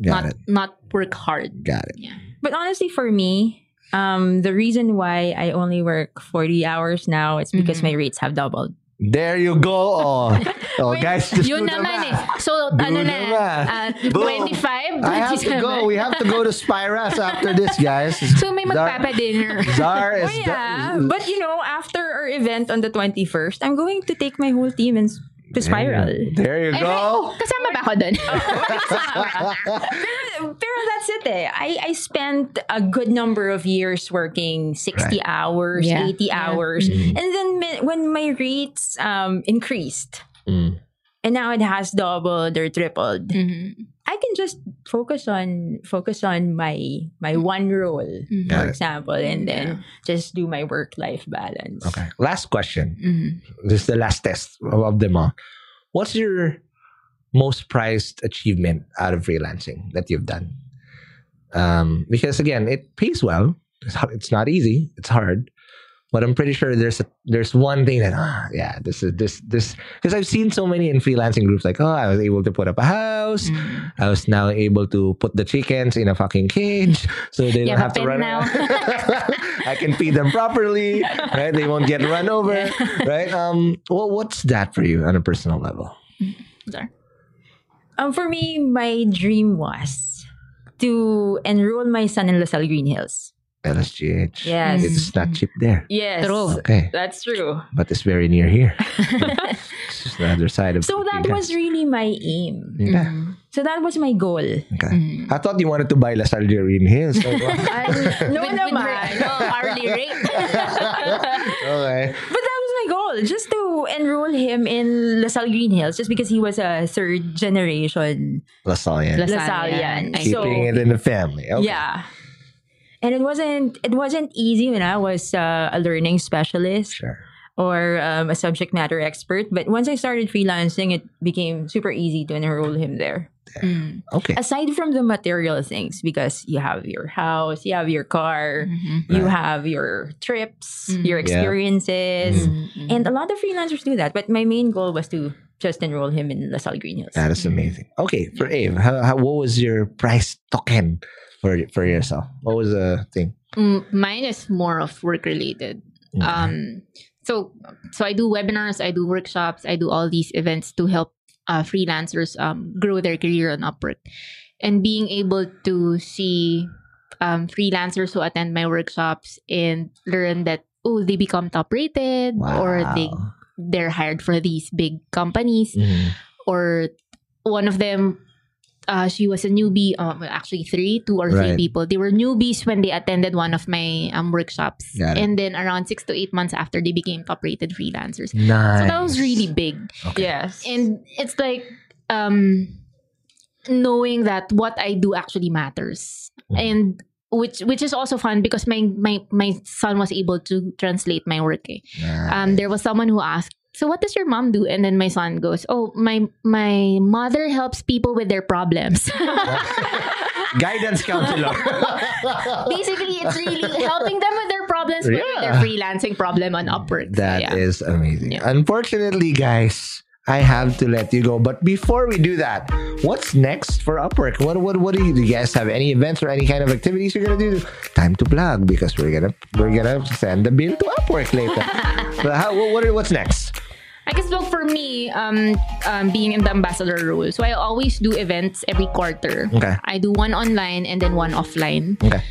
Got not it. not work hard. Got it. Yeah. But honestly, for me, um, the reason why I only work 40 hours now is because Mhm. my rates have doubled. There you go. Oh, oh guys, just Yun naman math. eh. So Do ano the na? Uh, Boom. 25, I have to 27. go. We have to go to Spiras after this, guys. So may magpapa-dinner. Zar is Oh, yeah. But you know, after our event on the 21st, I'm going to take my whole team and to spiral. There you Ay, go. may- kasama ba ako dun? pero, pero that's it eh. I, I spent a good number of years working 60 hours, Yeah. 80 Yeah. hours. Mhm. And then when my rates um, increased, Mm. and now it has doubled or tripled, Mhm. I can just focus on focus on my my one role, Mhm. For example, and then just do my work life balance. Okay. Last question. Mhm. This is the last test of, of them all. What's your most prized achievement out of freelancing that you've done? Um, because again, it pays well. It's, h- it's not easy. It's hard, but I'm pretty sure there's a, there's one thing that ah yeah this is this this because I've seen so many in freelancing groups like oh I was able to put up a house. Mhm. I was now able to put the chickens in a fucking cage so they You don't have have to run now. I can feed them properly, right? They won't get run over, right? Um, well, what's that for you on a personal level? Sorry. Um, for me, my dream was to enroll my son in LaSalle Green Hills. LSGH. Yes. It's not cheap there. Yes, True. Okay. that's true. But it's very near here. it's just the other side of So that Pilipinas. was really my aim. Yeah. So that was my goal. Okay. Mhm. I thought you wanted to buy La Salle Green Hills. So, okay. no With- with naman. her, no, hourly rate. okay. But that was my goal, just to enroll him in LaSalle Green Hills, just because he was a third generation La Salle. LaSallian. I Keeping So it in the family. Okay. yeah, and it wasn't it wasn't easy when I was uh, a learning specialist Sure. or um, a subject matter expert. But once I started freelancing, it became super easy to enroll him there. Mm. Okay. Aside from the material things, because you have your house, you have your car, Mhm. you Right. have your trips, Mm. your Yeah. experiences. Mhm. And a lot of freelancers do that. But my main goal was to just enroll him in LaSalle Green Hills. That is amazing. Okay, for Ave, how, how, what was your price token for for yourself? What was the thing? Mm, mine is more of work related. Okay. Um, so so I do webinars, I do workshops, I do all these events to help uh, freelancers um, grow their career on Upwork, and being able to see um, freelancers who attend my workshops and learn that oh they become top rated or they they're hired for these big companies Mhm. or one of them uh, she was a newbie um, well, actually three two or Right. three people. They were newbies when they attended one of my um, workshops. And then around six to eight months after they became top rated freelancers. Nice. so that was really big. Yes. and it's like um knowing that what i do actually matters. Mhm. and which which is also fun because my my my son was able to translate my work eh. Um, there was someone who asked, "So what does your mom do?" And then my son goes, "Oh, my my mother helps people with their problems." Guidance counselor. Basically, it's really helping them with their problems, but with their freelancing problem on Upwork. So, yeah. is amazing. Yeah. Unfortunately, guys, I have to let you go. But before we do that, what's next for Upwork? What what what do you, do you guys have any events or any kind of activities you're gonna do? Time to plug because we're gonna we're gonna send the bill to Upwork later. but how what what's next? I guess so for me, um, um, being in the ambassador role, so I always do events every quarter. Okay. I do one online and then one offline. Okay.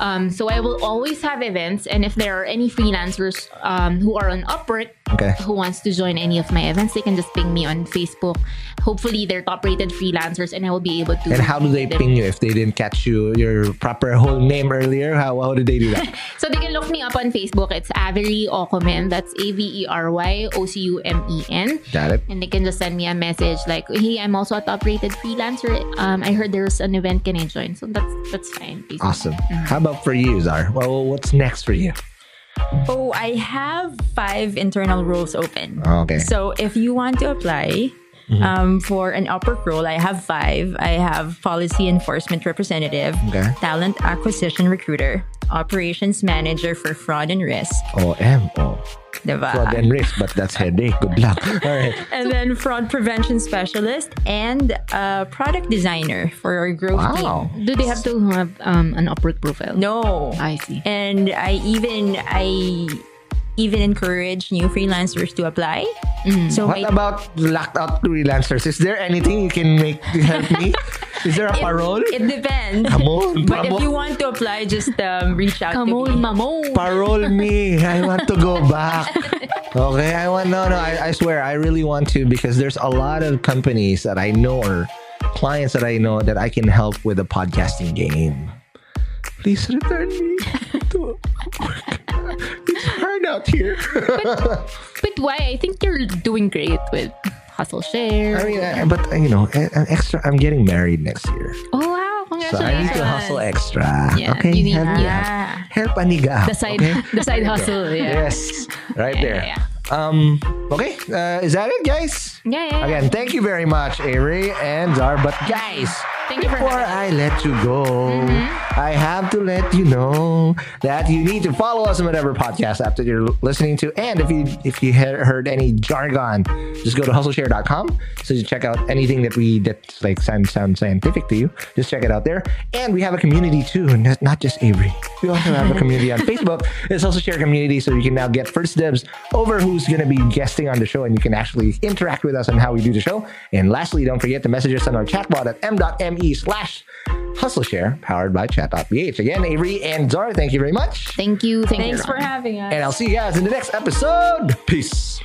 Um, so I will always have events, and if there are any freelancers um, who are on Upwork Okay. who wants to join any of my events, they can just ping me on Facebook. Hopefully, they're top-rated freelancers, and I will be able to. And how do they them. ping you if they didn't catch you your proper whole name earlier? How how did they do that? So they can look me up on Facebook. It's Avery Ocumen. That's A V E R Y O C U M E N. Got it. And they can just send me a message like, "Hey, I'm also a top-rated freelancer. Um, I heard there's an event. Can I join?" So that's that's fine. basically. Awesome. How about for you, Zar? Well, what's next for you? Oh, I have five internal roles open. Okay. So if you want to apply um, for an upper role, I have five. I have policy enforcement representative, Okay. talent acquisition recruiter, operations manager for fraud and risk, OMO. diba? Fraud and risk, but that's headache. Good luck. All right. and then fraud prevention specialist and a product designer for our growth Wow. team. Do they have to have um, an Upwork profile? No. I see. and I even I even encourage new freelancers to apply. So What I, about locked out freelancers? Is there anything you can make to help me? Is there a it, parole? it depends. Come on, But promo- if you want to apply, just um, reach out Come to on, me. mamo. parole me. I want to go back. Okay, I want no, no. I, I swear, I really want to because there's a lot of companies that I know or clients that I know that I can help with the podcasting game. Please return me to work. It's hard out here. But why? I think you're doing great with Hustle Share. I mean, I, but uh, you know, a- an extra. I'm getting married next year, oh wow! so I need to hustle extra. Yeah, okay, you need- help, yeah. help Aniga. The side, okay? the side hustle. Yeah. Yes, right Yeah, there. yeah, Um. Okay. Uh, is that it, guys? Yeah, yeah. Again, thank you very much, Avery and Zar. But guys, Thank you for before I let you go, I have to let you know that you need to follow us on whatever podcast app that you're listening to. And if you if you heard any jargon, just go to hustleshare.com. So you check out anything that we that like sound sound scientific to you. Just check it out there. And we have a community too, not, not just Avery. We also have a community on Facebook. It's also share community, so you can now get first dibs over who's going to be guesting on the show, and you can actually interact with us on how we do the show. And lastly, don't forget to message us on our chatbot at m.me slash hustle share, powered by Chatbot PH. Again, Avery and Zara, thank you very much. Thank you. Thank Thanks you. for having us. And I'll see you guys in the next episode. Peace.